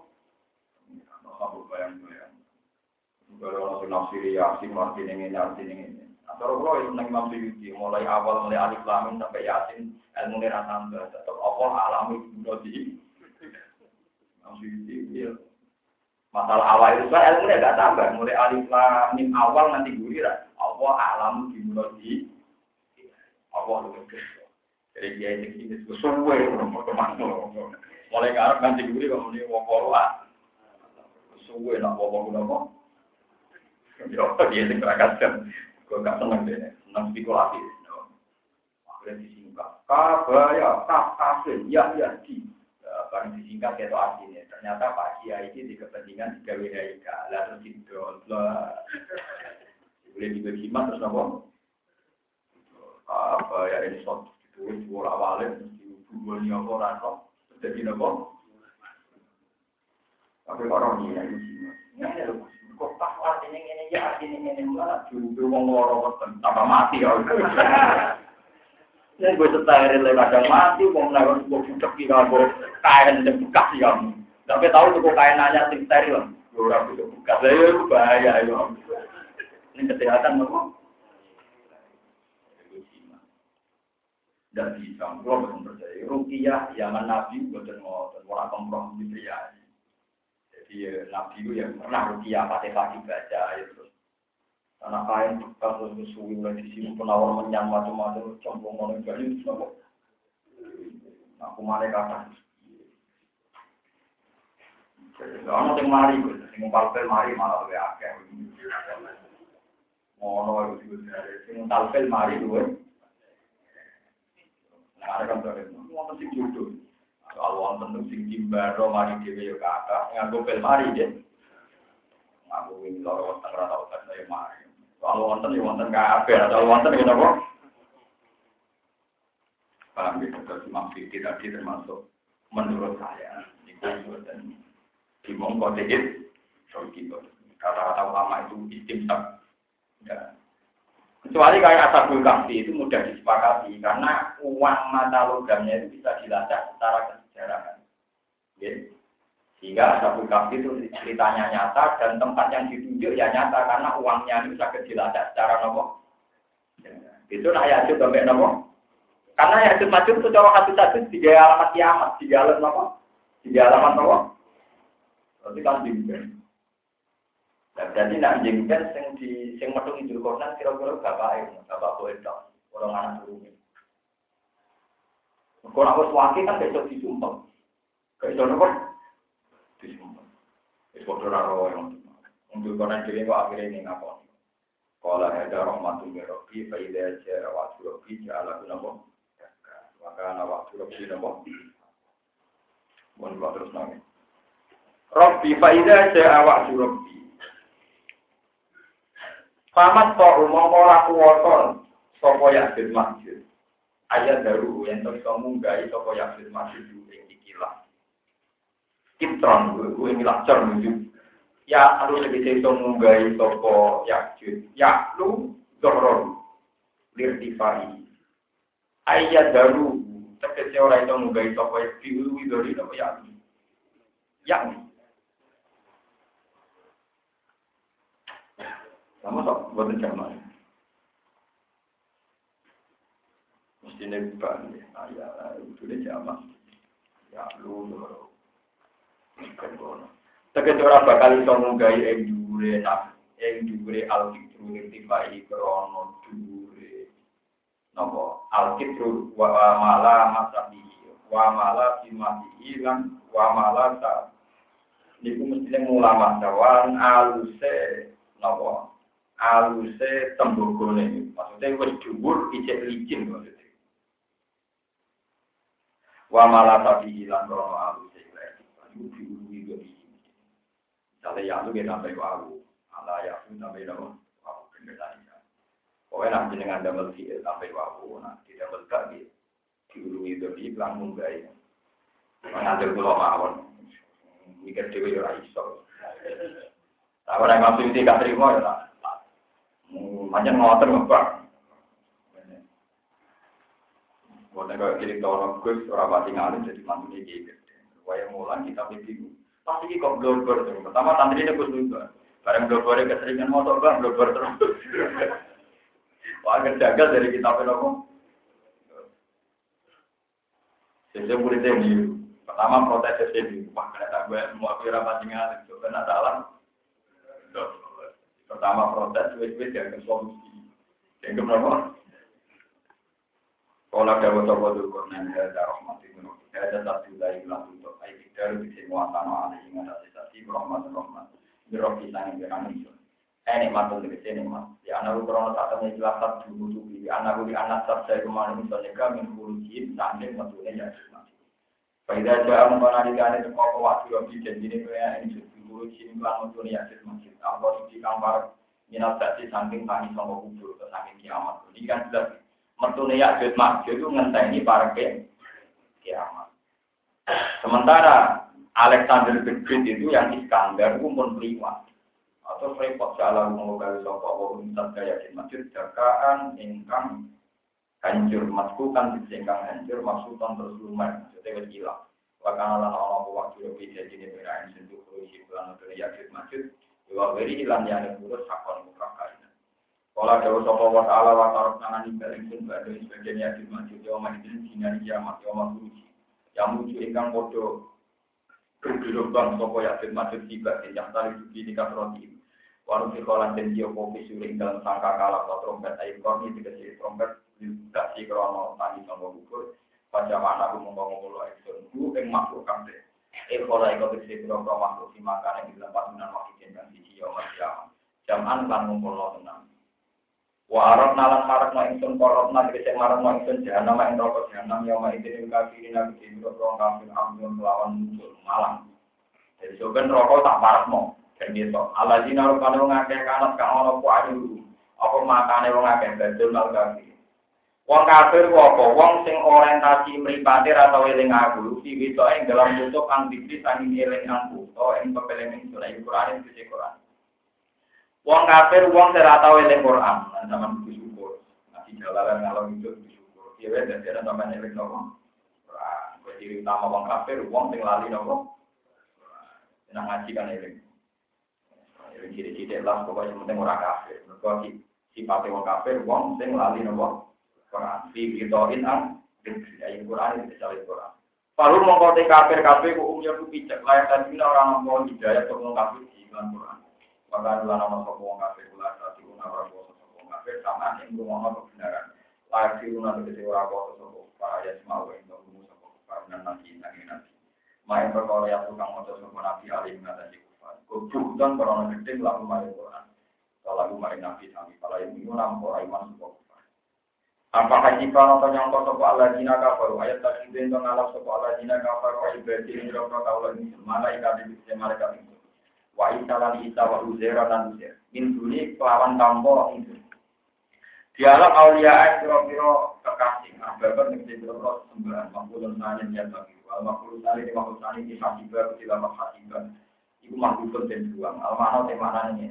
Aku bayang-bayang. Kalau orang nafsiri, yasin, martin ini, yasin ini. Atau kalau itu nang Imam Syuuti, mulai awal, mulai alif lamin sampai yasin, ilmu ini tambah. Tetap Allah alami di Imam Syuuti, Masalah awal itu kan ilmu gak tambah. Mulai alif lamin awal nanti guliran. Allah alam di di Allah lebih. Jadi dia ini ini sesuai nomor ke mana mulai ngarep nanti gue kamu ini mau poluan. Sesuai nak bawa guna kok. Ya dia yang kan. Gue gak seneng deh, seneng spekulasi. Akhirnya disingkat. Kabaya, kaf, kafir, ya, ya, di. Barang disingkat itu artinya. Ternyata Pak Kiai ini di kepentingan tiga wilayah. Lalu didol. Boleh dibagi iman terus apa? Apa ya ini sok itu dua awalnya dua nih apa rasa jadi apa? Tapi orang ini yang kok artinya ini ya artinya ini malah mau ngorok tambah mati ya. Ini gue lewat mati, mau kamu, kain dan bekas ya. Tapi tahu tuh kain sing steril, gue bahaya ya. Ini kesehatan nopo. Dan bisa, kalau betul percaya. Rukiah zaman Nabi betul ngotot, orang kompromi pria. Jadi Nabi itu yang pernah rukiah pakai kaki baca itu. Karena kain bekas terus suwi lagi sini penawar menyang macam-macam cembung bali itu nopo. Aku malah kata. Ono sing mari, sing ngumpul mari malah lebih akeh. Ngono itu sing talfil mari duwe. Nah, kan sing jodoh. Kalau wonten sing timbaro mari dhewe yo kakak, nganggo pel mari nggih. Nganggo wing loro wonten ora tau saya mari. Kalau wonten yo wonten kabeh, atau wonten ngene apa? Paham ya, terus maksud tadi termasuk menurut saya, itu dan di mongko dikit, so gitu. Kata-kata ulama itu istimsak Ya. Kecuali kayak asabul kahfi itu mudah disepakati karena uang mata logamnya itu bisa dilacak secara kesejarahan. Ya. Sehingga asabul kahfi itu ceritanya nyata dan tempat yang ditunjuk ya nyata karena uangnya itu bisa dilacak secara nopo. Ya. Itu nak yajud sampai nopo. Karena yajud majud itu cara hati satu tiga alamat kiamat, tiga alamat nopo, tiga alamat nopo. Berarti kan. Nah, jadi nak jengkel sing di sing metu Idul Kornan kira-kira bapak itu, bapak boleh dong, orang anak turun. Kalau aku suwaki kan besok disumpah. Besok nopo disumpah. Besok ora roh yang untuk Kornan dhewe kok akhirnya ini ngapa? Kalau ada rahmatul mirobi, faidah jara waktu robi, jala nopo. Maka anak waktu robi nopo. Mohon terus nangis. Robi faidah jara waktu robi. Pamat kok mongko ora kuwasa sapa yakin masjid. Ayat daru yang to iso munggahi sapa yakin masjid ing ikilah. Kitron kuwi milah cer menuju. Ya harus lebih iso munggahi sapa yakin. Ya lu dorong lirtifai. Ayat daru tegese ora iso munggahi sapa yakin widori apa ya. Ya. Kamu sok buat zaman. Mestinya bukan ya, ya itu dia zaman. Ya lu lu. Tegese ora bakal iso nggawe ing dhuwure nak ing dhuwure al-fitru irtifai krono dhuwure napa al-fitru wa mala masabi wa mala simati lan wa mala ta niku mesti ulama dawan aluse. Napa aluse tembogone. Maksudnya wis dhuwur ijek licin maksudnya. Wa mala tabi lan krono aluse iku diurungi dari Misalnya yang itu kita sampai wawu, ala ya pun sampai wawu, wawu bener tadi. Pokoknya nanti dengan double fiil sampai wawu, nanti double kaki diurungi dari iklan munggai. Mengajar pulau mawon, mikir dewi ya iso. Tapi orang itu gak terima ya tak. Macam ngotor ngebak. Buatnya kalau jadi tahun gue, orang pasti ngalir jadi mantu gitu. Waya mulan kita itu. Pasti kok blogger tuh. Pertama santri ini gue juga. Barang blogger keseringan motor bang, blogger terus. *laughs* Wah, jaga dari kita apa? Jadi muridnya ini, pertama protes ini, wah kena tak gue mau kira pasti ngalir, itu kena salah. Pertama protes, wes-wes solusi. Yang keberapa? Kalau ada wajah-wajah kurnan, ada rahmati menurut ada satu dari bilang untuk ayat dari bisa muatan ada yang ada sisi rahmat rahmat. Berok kita yang itu ini matul dari sini mas di anak ukrono saat ini jelasat dulu tuh di anak di anak saat saya kemarin misalnya kami kurujin sambil matulnya ya Pada jam itu kau waktu yang jadi ini ini dulu sini pelan untuk ya masjid Allah di kamar minat tadi samping tani sama kubur ke samping kiamat ini kan sudah mertunya ya masjid itu ngenteni para kiamat Sementara Alexander the Great itu yang Iskandar itu pun prima. Atau repot salah mengugali sopa wa minta gaya di masjid jagaan ingkang hancur masku kan disingkang hancur maksudan terus lumayan maksudnya hilang. Bahkan Allah waktu lebih jadi ini berain sentuh bulan untuk yakin masjid. Dua beri hilang yang buruk sakon. Kalau ada sopa wa ta'ala wa ta'ala nangan ibadah itu sebagian yakin masjid. Yawma idin sinar kiamat yawma kurusi yang muncul ingkang podo bergelombang sopo yakin masjid tiba yang tali suci di kasroti warung sekolah dan dia kopi dalam sangka kalah trompet korni dikasih trompet dikasih krono tani sama pada mana aku mau ngomong lo ekson bu eng makhluk kamde eh kalau ikut dikasih krono makhluk si makan yang di dalam pasunan wakil dan sisi yang masih jaman kan lo tenang nalan marak no ingsun korot nanti kese marak no ingsun jahanam ing rokok jahanam yang ma itu ning kafirin nabi di rokok kafir ambil melawan muncul malam. Jadi soben rokok tak marak. Dan Allah jina rukane wong akeh kanat ka ono ku ayu. Apa makane wong akeh badul. Wong kafir ku apa? Wong sing orientasi mripate ra tau eling aku, iki ing dalam tutup kang dikri sanging eling aku, to ing pepeling ing Quran iki Quran. Wong kafir wong ora tau eling Quran, sampean kudu syukur. Nanti jalalan ngalor itu syukur. Iya wes dadi ana sampean eling nopo? Quran. Kuwi ciri utama wong kafir wong sing lali nopo? Nang ngaji kan eling. Eling ciri-ciri lah pokoknya penting ora kafir. Mergo sifate wong kafir wong sing lali nopo? Quran. Fi bitoin ang ayat Quran itu cari Quran. Palu mongko kafir kafir ku umur ku picek layak tadi orang mau hidayah untuk kafir di Quran. Maka adalah nama sopo wong kafir ulah satu ora kuasa sopo wong kafir sama ing rumah kebenaran. Layak siruna tegese ora kuasa sopo para ya semau ing rumu sopo para nabi nang nabi. Main perkara yang tukang maca sopo nabi alim ngatasi kufar. Kubutan korona gede lalu mari Quran. Lalu mari nabi sami para yang iku nampa iman sopo jika nonton yang kau sopo Allah jina kafir ayat tadi itu yang ngalap sopo Allah jina kafir wa ibadah ini rokok kaulah ini malaikat itu malaikat itu wa isa lan isa wa uzaira lan uzair min duni kelawan tampo itu dialog aulia kira-kira kekasih. Ababan ning kira-kira sembahan makhluk sanin ya bagi. Wal makhluk sanin makhluk sanin di hasiba kila hasiba iku makhluk den buang al mana te manane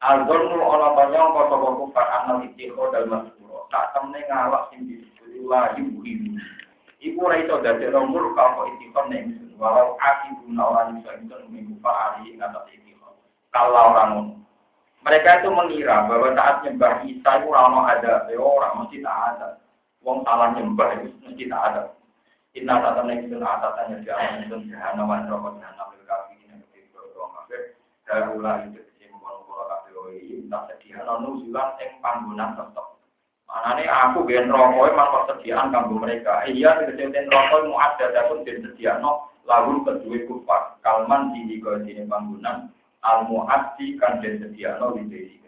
Al-Zolmu ana tanyong kota kufar anal itikho dal masuro tak temne ngawak sing disebut la yuhimu Iku ora iso dadi nomor kalau ning walau akibuna orang itu minggu hari ing atas kalau orang. Mereka itu mengira bahwa saat nyembah Isa itu orang ada, ya orang mesti tak ada. Wong salah nyembah itu mesti tak ada. Inna tata nengsun atatannya di alam itu jahana wa rokok kafi ini kafir. Darulah itu sih mengkono kafi oi. Tak sediana nuzulan ing panggonan tetep. Manane aku gen rokok emang persediaan kanggo mereka. Iya tegese rokok mu ada pun den sediano lagu kedua kufar. Kalman di sini panggonan al muaddi kan den sediano di sini.